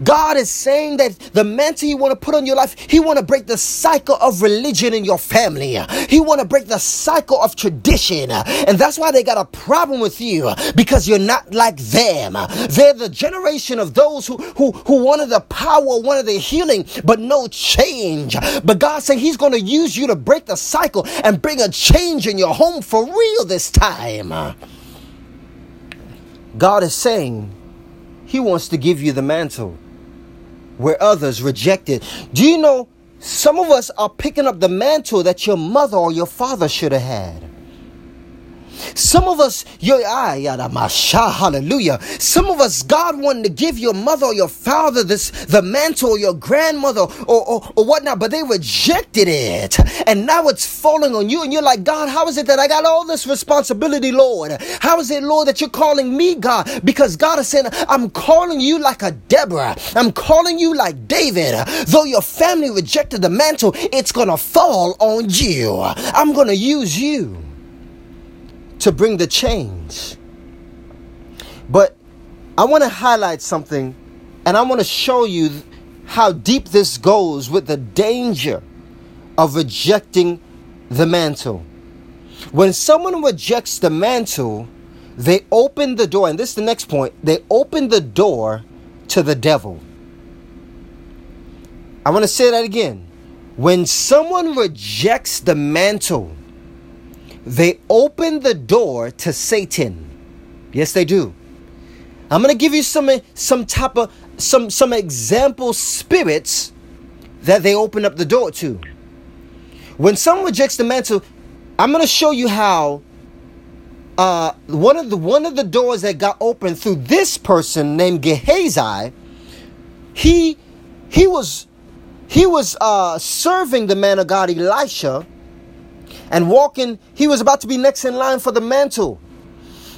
God is saying that the mantle He want to put on your life, He want to break the cycle of religion in your family. He want to break the cycle of tradition. And that's why they got a problem with you because you're not like them. They're the generation of those who, who, who wanted the power, wanted the healing, but no change. But God said He's going to use you to break the cycle and bring a change in your home for real this time. God is saying He wants to give you the mantle where others reject it. Do you know some of us are picking up the mantle that your mother or your father should have had? Some of us, your ah, hallelujah. Some of us, God wanted to give your mother or your father this, the mantle, or your grandmother, or, or, or whatnot, but they rejected it. And now it's falling on you, and you're like, God, how is it that I got all this responsibility, Lord? How is it, Lord, that you're calling me, God? Because God is saying, I'm calling you like a Deborah. I'm calling you like David. Though your family rejected the mantle, it's gonna fall on you. I'm gonna use you to bring the change. But I want to highlight something and I want to show you how deep this goes with the danger of rejecting the mantle. When someone rejects the mantle, they open the door, and this is the next point they open the door to the devil. I want to say that again. When someone rejects the mantle, they open the door to Satan. Yes, they do. I'm gonna give you some some type of some some example spirits that they open up the door to. When someone rejects the mantle, I'm gonna show you how uh, one of the one of the doors that got opened through this person named Gehazi, he he was he was uh, serving the man of God Elisha and walking. He was about to be next in line for the mantle.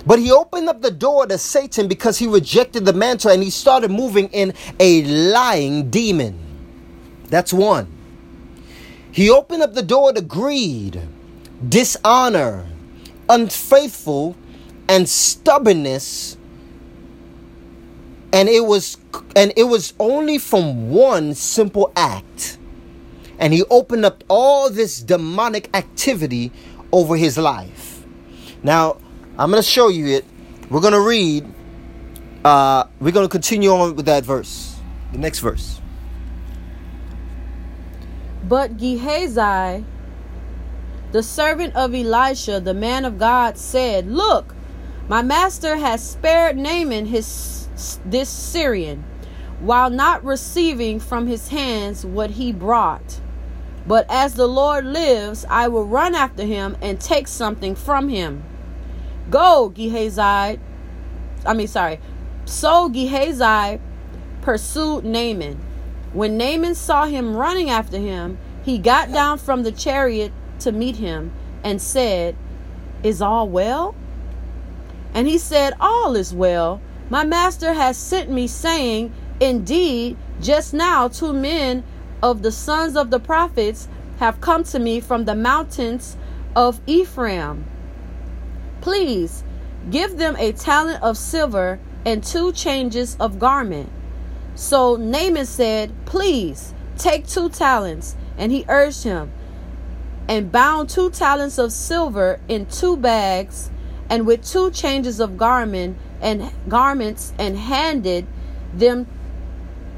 But he opened up the door to Satan because he rejected the mantle and he started moving in a lying demon. That's one. He opened up the door to greed, dishonor, unfaithful, and stubbornness. And it was and it was only from one simple act. And he opened up all this demonic activity over his life. Now, I'm going to show you it. We're going to read. Uh, we're going to continue on with that verse. The next verse. But Gehazi, the servant of Elisha, the man of God, said, Look, my master has spared Naaman his this Syrian, while not receiving from his hands what he brought. But as the Lord lives, I will run after him and take something from him. Go, Gehazi. I mean, sorry. So Gehazi pursued Naaman. When Naaman saw him running after him, he got down from the chariot to meet him and said, Is all well? And he said, All is well. My master has sent me, saying, Indeed, just now two men of the sons of the prophets have come to me from the mountains of Ephraim. Please give them a talent of silver and two changes of garment. So Naaman said, Please take two talents. And he urged him, and bound two talents of silver in two bags, and with two changes of garment and garments, and handed them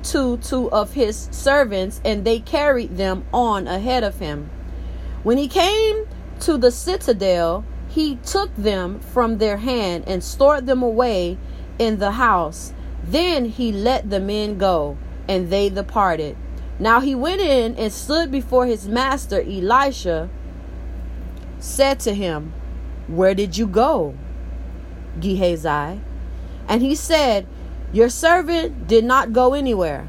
to two of his servants, and they carried them on ahead of him. When he came to the citadel, he took them from their hand and stored them away in the house. Then he let the men go, and they departed. Now he went in and stood before his master Elisha, said to him, Where did you go, Gehazi? And he said, Your servant did not go anywhere.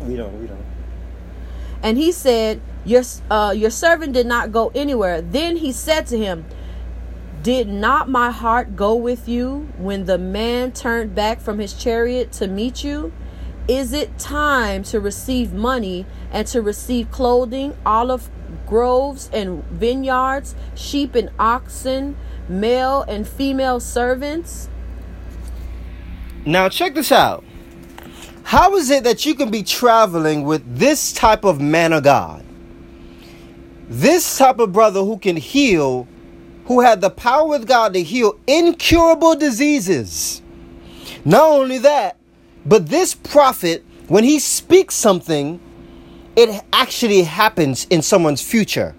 We don't, we don't. And he said, your, uh, your servant did not go anywhere. Then he said to him, Did not my heart go with you when the man turned back from his chariot to meet you? Is it time to receive money and to receive clothing, olive groves and vineyards, sheep and oxen, male and female servants? Now, check this out. How is it that you can be traveling with this type of man of God? This type of brother who can heal, who had the power of God to heal incurable diseases. Not only that, but this prophet, when he speaks something, it actually happens in someone's future.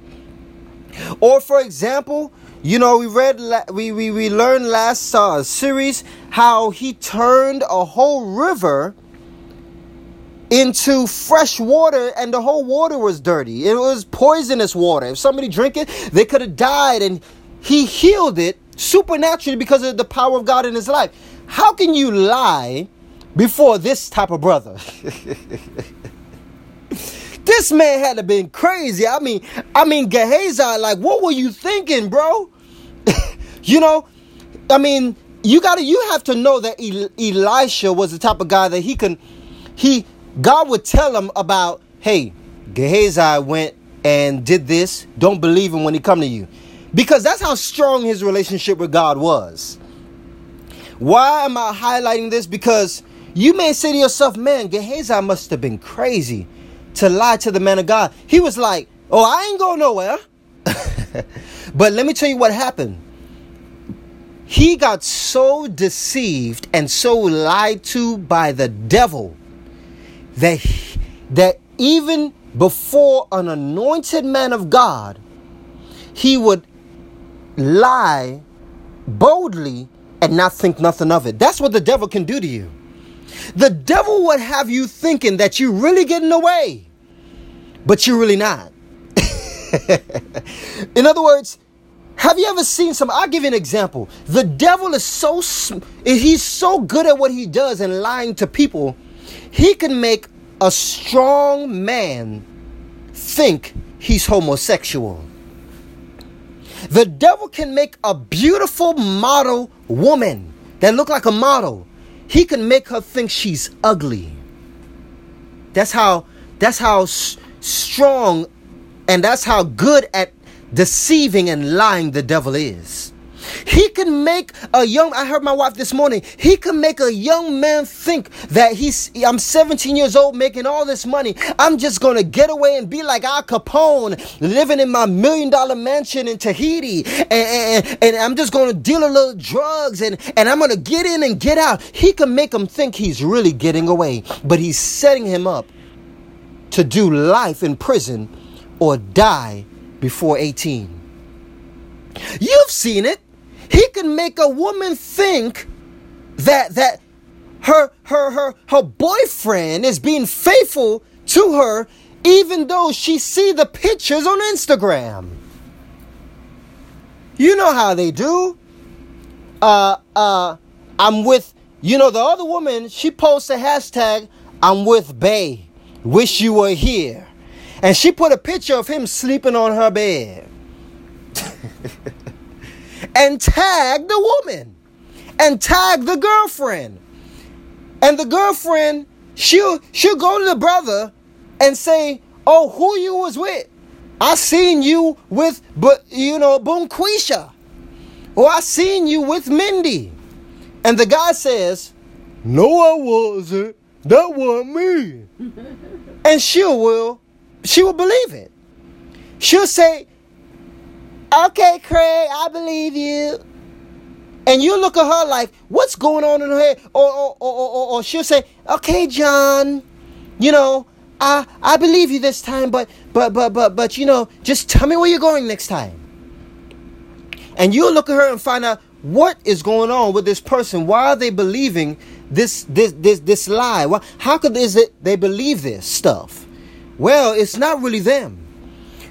Or, for example, you know, we read, we, we, we learned last uh, series how he turned a whole river into fresh water and the whole water was dirty. It was poisonous water. If somebody drink it, they could have died and he healed it supernaturally because of the power of God in his life. How can you lie before this type of brother? this man had to been crazy. I mean, I mean Gehazi, like what were you thinking, bro? you know, I mean, you got to you have to know that Elisha was the type of guy that he can he God would tell him about, hey, Gehazi went and did this. Don't believe him when he come to you. Because that's how strong his relationship with God was. Why am I highlighting this? Because you may say to yourself, man, Gehazi must have been crazy to lie to the man of God. He was like, oh, I ain't going nowhere. but let me tell you what happened. He got so deceived and so lied to by the devil that that even before an anointed man of God, he would lie boldly and not think nothing of it. That's what the devil can do to you. The devil would have you thinking that you're really getting away, but you're really not. In other words, have you ever seen some? I'll give you an example. The devil is so he's so good at what he does and lying to people. He can make a strong man think he's homosexual. The devil can make a beautiful model woman that look like a model. He can make her think she's ugly. That's how that's how s- strong and that's how good at deceiving and lying the devil is. He can make a young, I heard my wife this morning, he can make a young man think that he's, I'm 17 years old making all this money. I'm just going to get away and be like Al Capone, living in my million dollar mansion in Tahiti. And, and, and I'm just going to deal a little drugs and, and I'm going to get in and get out. He can make him think he's really getting away, but he's setting him up to do life in prison or die before 18. You've seen it. He can make a woman think that that her her her her boyfriend is being faithful to her even though she see the pictures on Instagram. You know how they do. Uh uh I'm with you know the other woman, she posts a hashtag I'm with Bay. Wish you were here. And she put a picture of him sleeping on her bed. and tagged the woman. And tagged the girlfriend. And the girlfriend, she'll she'll go to the brother and say, Oh, who you was with? I seen you with but you know, Bonquisha. Or I seen you with Mindy. And the guy says, No, I wasn't. That wasn't me. and she will she will believe it. She'll say, Okay, Craig, I believe you. And you look at her like, what's going on in her head? Or, or, or, or, or she'll say, okay, John, you know, I, I believe you this time, but, but, but, but, but, you know, just tell me where you're going next time. And you'll look at her and find out what is going on with this person. Why are they believing this, this, this, this lie? Why, how could is it they believe this stuff? Well, it's not really them.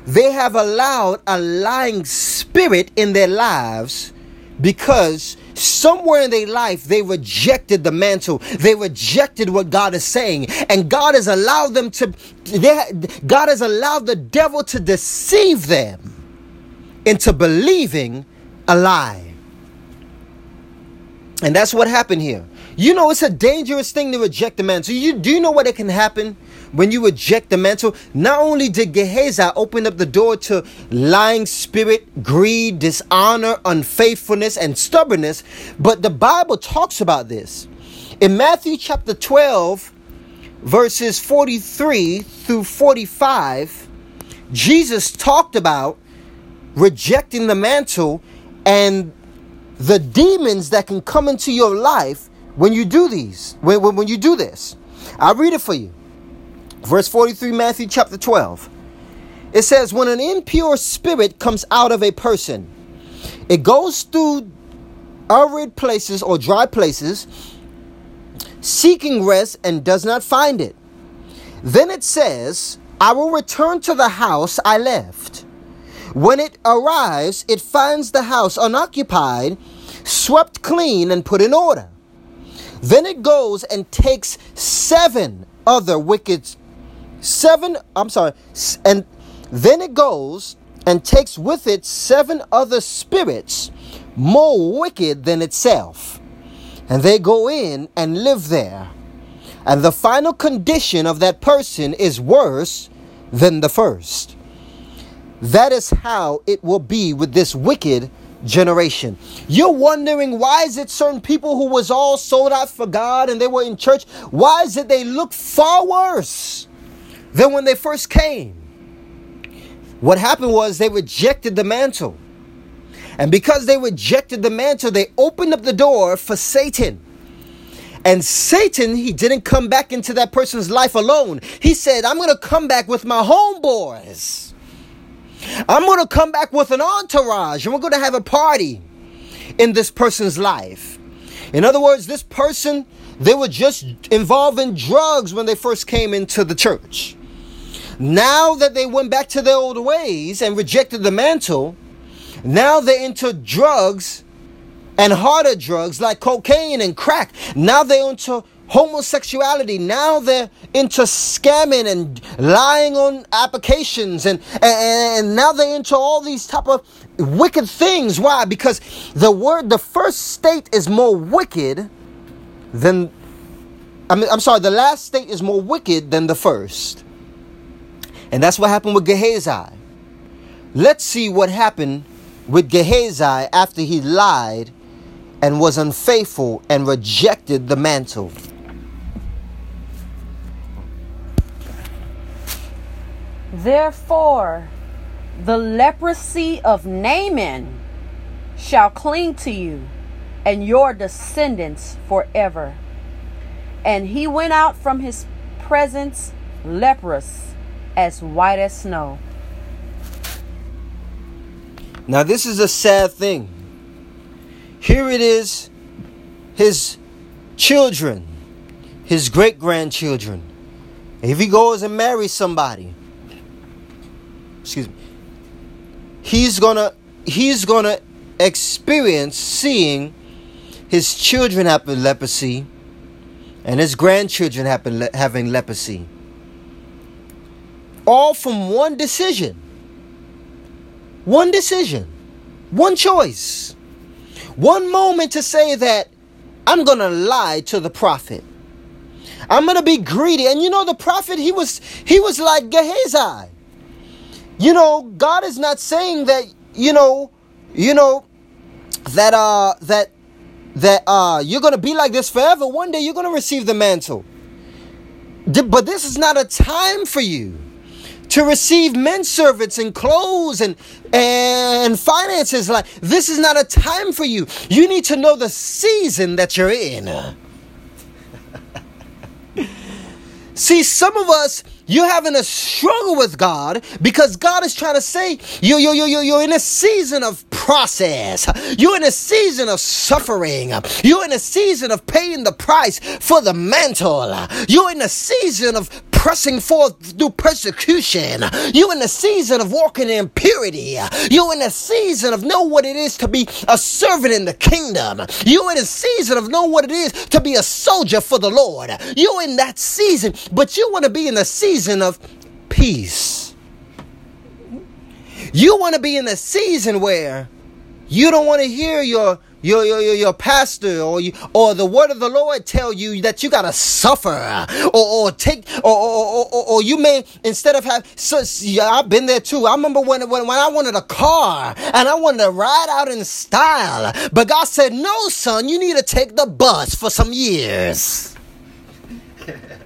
They have allowed a lying spirit in their lives because somewhere in their life they rejected the mantle. They rejected what god is saying. And god has allowed them to they, god has allowed the devil to deceive them into believing a lie. And that's what happened here. You know it's a dangerous thing to reject the mantle. You do you know what it can happen when you reject the mantle, not only did Gehazi open up the door to lying spirit, greed, dishonor, unfaithfulness, and stubbornness, but the Bible talks about this. In Matthew chapter 12, verses 43 through 45, Jesus talked about rejecting the mantle and the demons that can come into your life when you do these, when, when, when you do this. I'll read it for you. Verse 43, Matthew chapter 12. It says, When an impure spirit comes out of a person, it goes through arid places or dry places, seeking rest and does not find it. Then it says, I will return to the house I left. When it arrives, it finds the house unoccupied, swept clean, and put in order. Then it goes and takes seven other wicked seven, I'm sorry, and then it goes and takes with it seven other spirits more wicked than itself. And they go in and live there. And the final condition of that person is worse than the first. That is how it will be with this wicked generation. You're wondering why is it certain people who was all sold out for God and they were in church, why is it they look far worse than when they first came. What happened was they rejected the mantle. And because they rejected the mantle, they opened up the door for Satan. And Satan, he didn't come back into that person's life alone. He said, I'm going to come back with my homeboys. I'm going to come back with an entourage and we're going to have a party in this person's life. In other words, this person, they were just involved in drugs when they first came into the church. Now that they went back to their old ways and rejected the mantle, now they're into drugs and harder drugs like cocaine and crack. Now they're into homosexuality. Now they're into scamming and lying on applications and, and, and now they're into all these type of wicked things. Why? Because the word, the first state is more wicked than, I mean, I'm sorry, the last state is more wicked than the first. And that's what happened with Gehazi. Let's see what happened with Gehazi after he lied and was unfaithful and rejected the mantle. Therefore, the leprosy of Naaman shall cling to you and your descendants forever. And he went out from his presence leprous, as white as snow. Now, this is a sad thing. Here it is, his children, his great grandchildren. If he goes and marries somebody, excuse me, he's gonna he's gonna experience seeing his children have leprosy and his grandchildren having leprosy. All from one decision. One decision. One choice. One moment to say that I'm going to lie to the prophet. I'm going to be greedy. And you know the prophet he was he was like Gehazi. You know, God is not saying that, you know, you know that uh that that uh you're going to be like this forever. One day you're going to receive the mantle. But this is not a time for you to receive men servants and clothes and and finances. Like this is not a time for you. You need to know the season that you're in. See some of us you're having a struggle with God because God is trying to say you, you, you, you, you're in a season of process. You're in a season of suffering. You're in a season of paying the price for the mantle. You're in a season of pressing forth through persecution. You're in a season of walking in purity. You're in a season of know what it is to be a servant in the kingdom. You're in a season of know what it is to be a soldier for the Lord. You're in that season, but you want to be in the season season of peace. You want to be in a season where you don't want to hear your your, your, your, pastor or you, or the word of the Lord tell you that you gotta suffer or, or take or, or, or, or you may instead of have so, yeah, I've been there too. I remember when, when when I wanted a car and I wanted to ride out in style, but God said, "No, son, you need to take the bus for some years."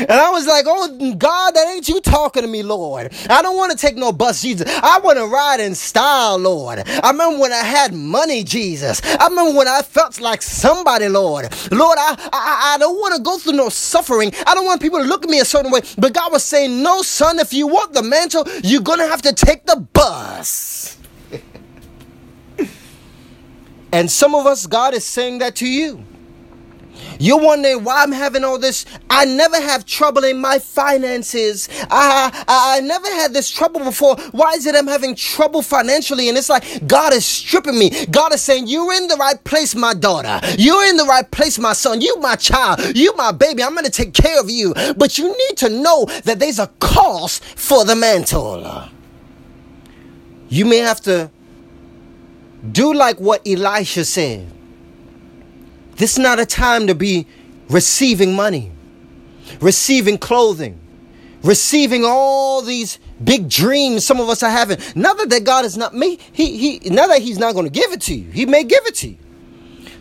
And I was like, oh, God, that ain't you talking to me, Lord. I don't want to take no bus, Jesus. I want to ride in style, Lord. I remember when I had money, Jesus. I remember when I felt like somebody, Lord. Lord, I, I, I don't want to go through no suffering. I don't want people to look at me a certain way. But God was saying, no, son, if you want the mantle, you're going to have to take the bus. and some of us, God is saying that to you. You're wondering why I'm having all this. I never have trouble in my finances. I, I, I never had this trouble before. Why is it I'm having trouble financially? And it's like God is stripping me. God is saying, You're in the right place, my daughter. You're in the right place, my son. You, my child. You, my baby. I'm going to take care of you. But you need to know that there's a cost for the mantle. You may have to do like what Elisha said. This is not a time to be receiving money, receiving clothing, receiving all these big dreams some of us are having. Not that God is not me, he he not that he's not going to give it to you. He may give it to you.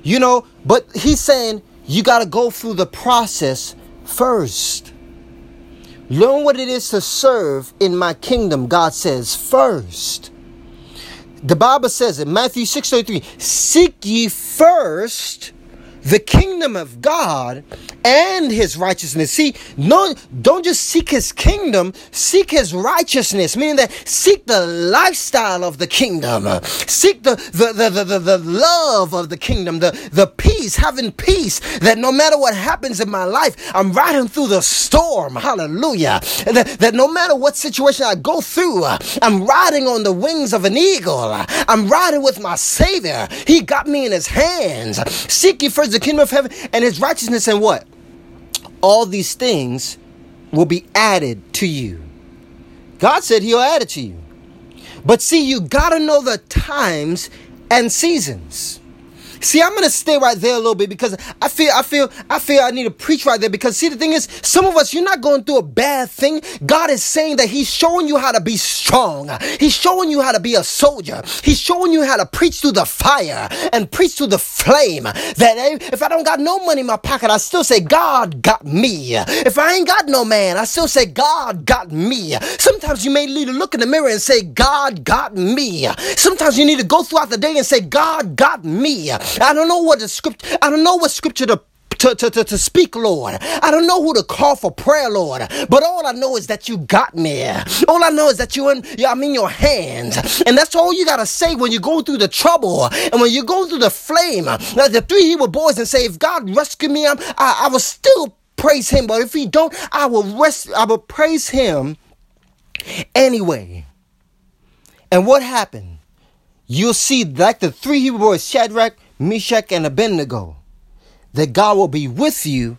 You know, but he's saying you got to go through the process first. Learn what it is to serve in my kingdom, God says, first. The Bible says in Matthew 6:33, seek ye first the kingdom of God and his righteousness. See, no, don't just seek his kingdom, seek his righteousness, meaning that seek the lifestyle of the kingdom, seek the, the, the, the, the, love of the kingdom, the, the peace, having peace that no matter what happens in my life, I'm riding through the storm. Hallelujah. That, that no matter what situation I go through, I'm riding on the wings of an eagle. I'm riding with my Savior. He got me in his hands. Seek ye first the kingdom of heaven and his righteousness and what? All these things will be added to you. God said he'll add it to you. But see, you gotta know the times and seasons. See, I'm gonna stay right there a little bit because I feel, I feel, I feel I need to preach right there because see, the thing is, some of us, you're not going through a bad thing. God is saying that He's showing you how to be strong. He's showing you how to be a soldier. He's showing you how to preach through the fire and preach through the flame. That eh, if I don't got no money in my pocket, I still say, God got me. If I ain't got no man, I still say, God got me. Sometimes you may need to look in the mirror and say, God got me. Sometimes you need to go throughout the day and say, God got me. I don't know what the script, I don't know what scripture to to, to, to, to speak, Lord. I don't know who to call for prayer, Lord. But all I know is that you got me. All I know is that you in, I'm in your hands. And that's all you got to say when you go through the trouble and when you go through the flame. Like the three Hebrew boys and say, if God rescue me, I'm, I, I will still praise him. But if he don't, I will rest, I will praise him anyway. And what happened? You'll see like the three Hebrew boys, Shadrach, Meshach, and Abednego, that God will be with you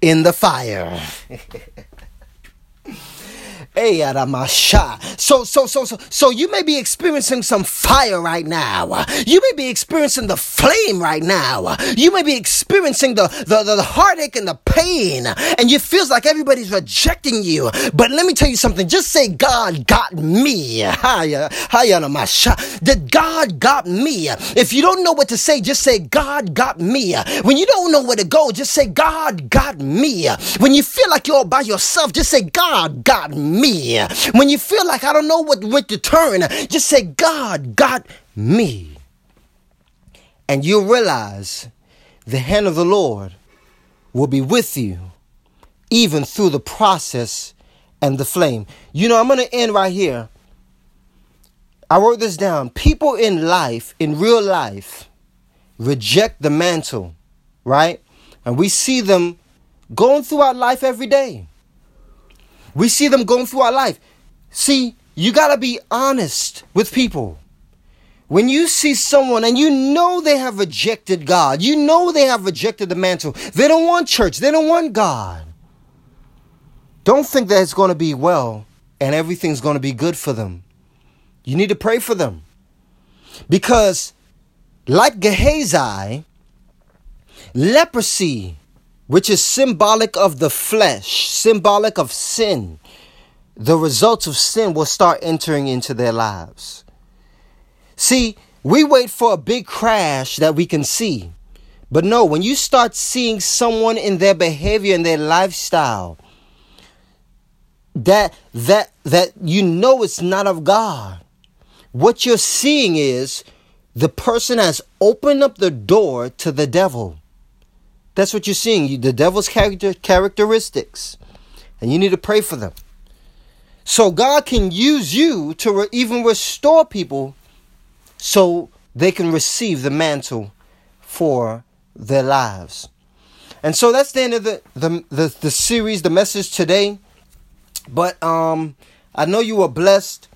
in the fire. So, so, so, so, so you may be experiencing some fire right now. You may be experiencing the flame right now. You may be experiencing the, the, the, the heartache and the pain, and you feels like everybody's rejecting you. But let me tell you something. Just say, God got me. That God got me. If you don't know what to say, just say, God got me. When you don't know where to go, just say, God got me. When you feel like you're all by yourself, just say, God got me. When you feel like I don't know what way to turn, just say, God got me. And you'll realize the hand of the Lord will be with you, even through the process and the flame. You know, I'm going to end right here. I wrote this down. People in life, in real life, reject the mantle, right? And we see them going through our life every day. We see them going through our life. See, you got to be honest with people. When you see someone and you know they have rejected God, you know they have rejected the mantle, they don't want church, they don't want God. Don't think that it's going to be well and everything's going to be good for them. You need to pray for them. Because, like Gehazi, leprosy which is symbolic of the flesh, symbolic of sin, the results of sin will start entering into their lives. See, we wait for a big crash that we can see. But no, when you start seeing someone in their behavior and their lifestyle that that that you know it's not of God, what you're seeing is the person has opened up the door to the devil. That's what you're seeing. the devil's character characteristics, and you need to pray for them. So God can use you to re- even restore people, so they can receive the mantle for their lives. And so that's the end of the the, the, the series, the message today. But um, I know you were blessed.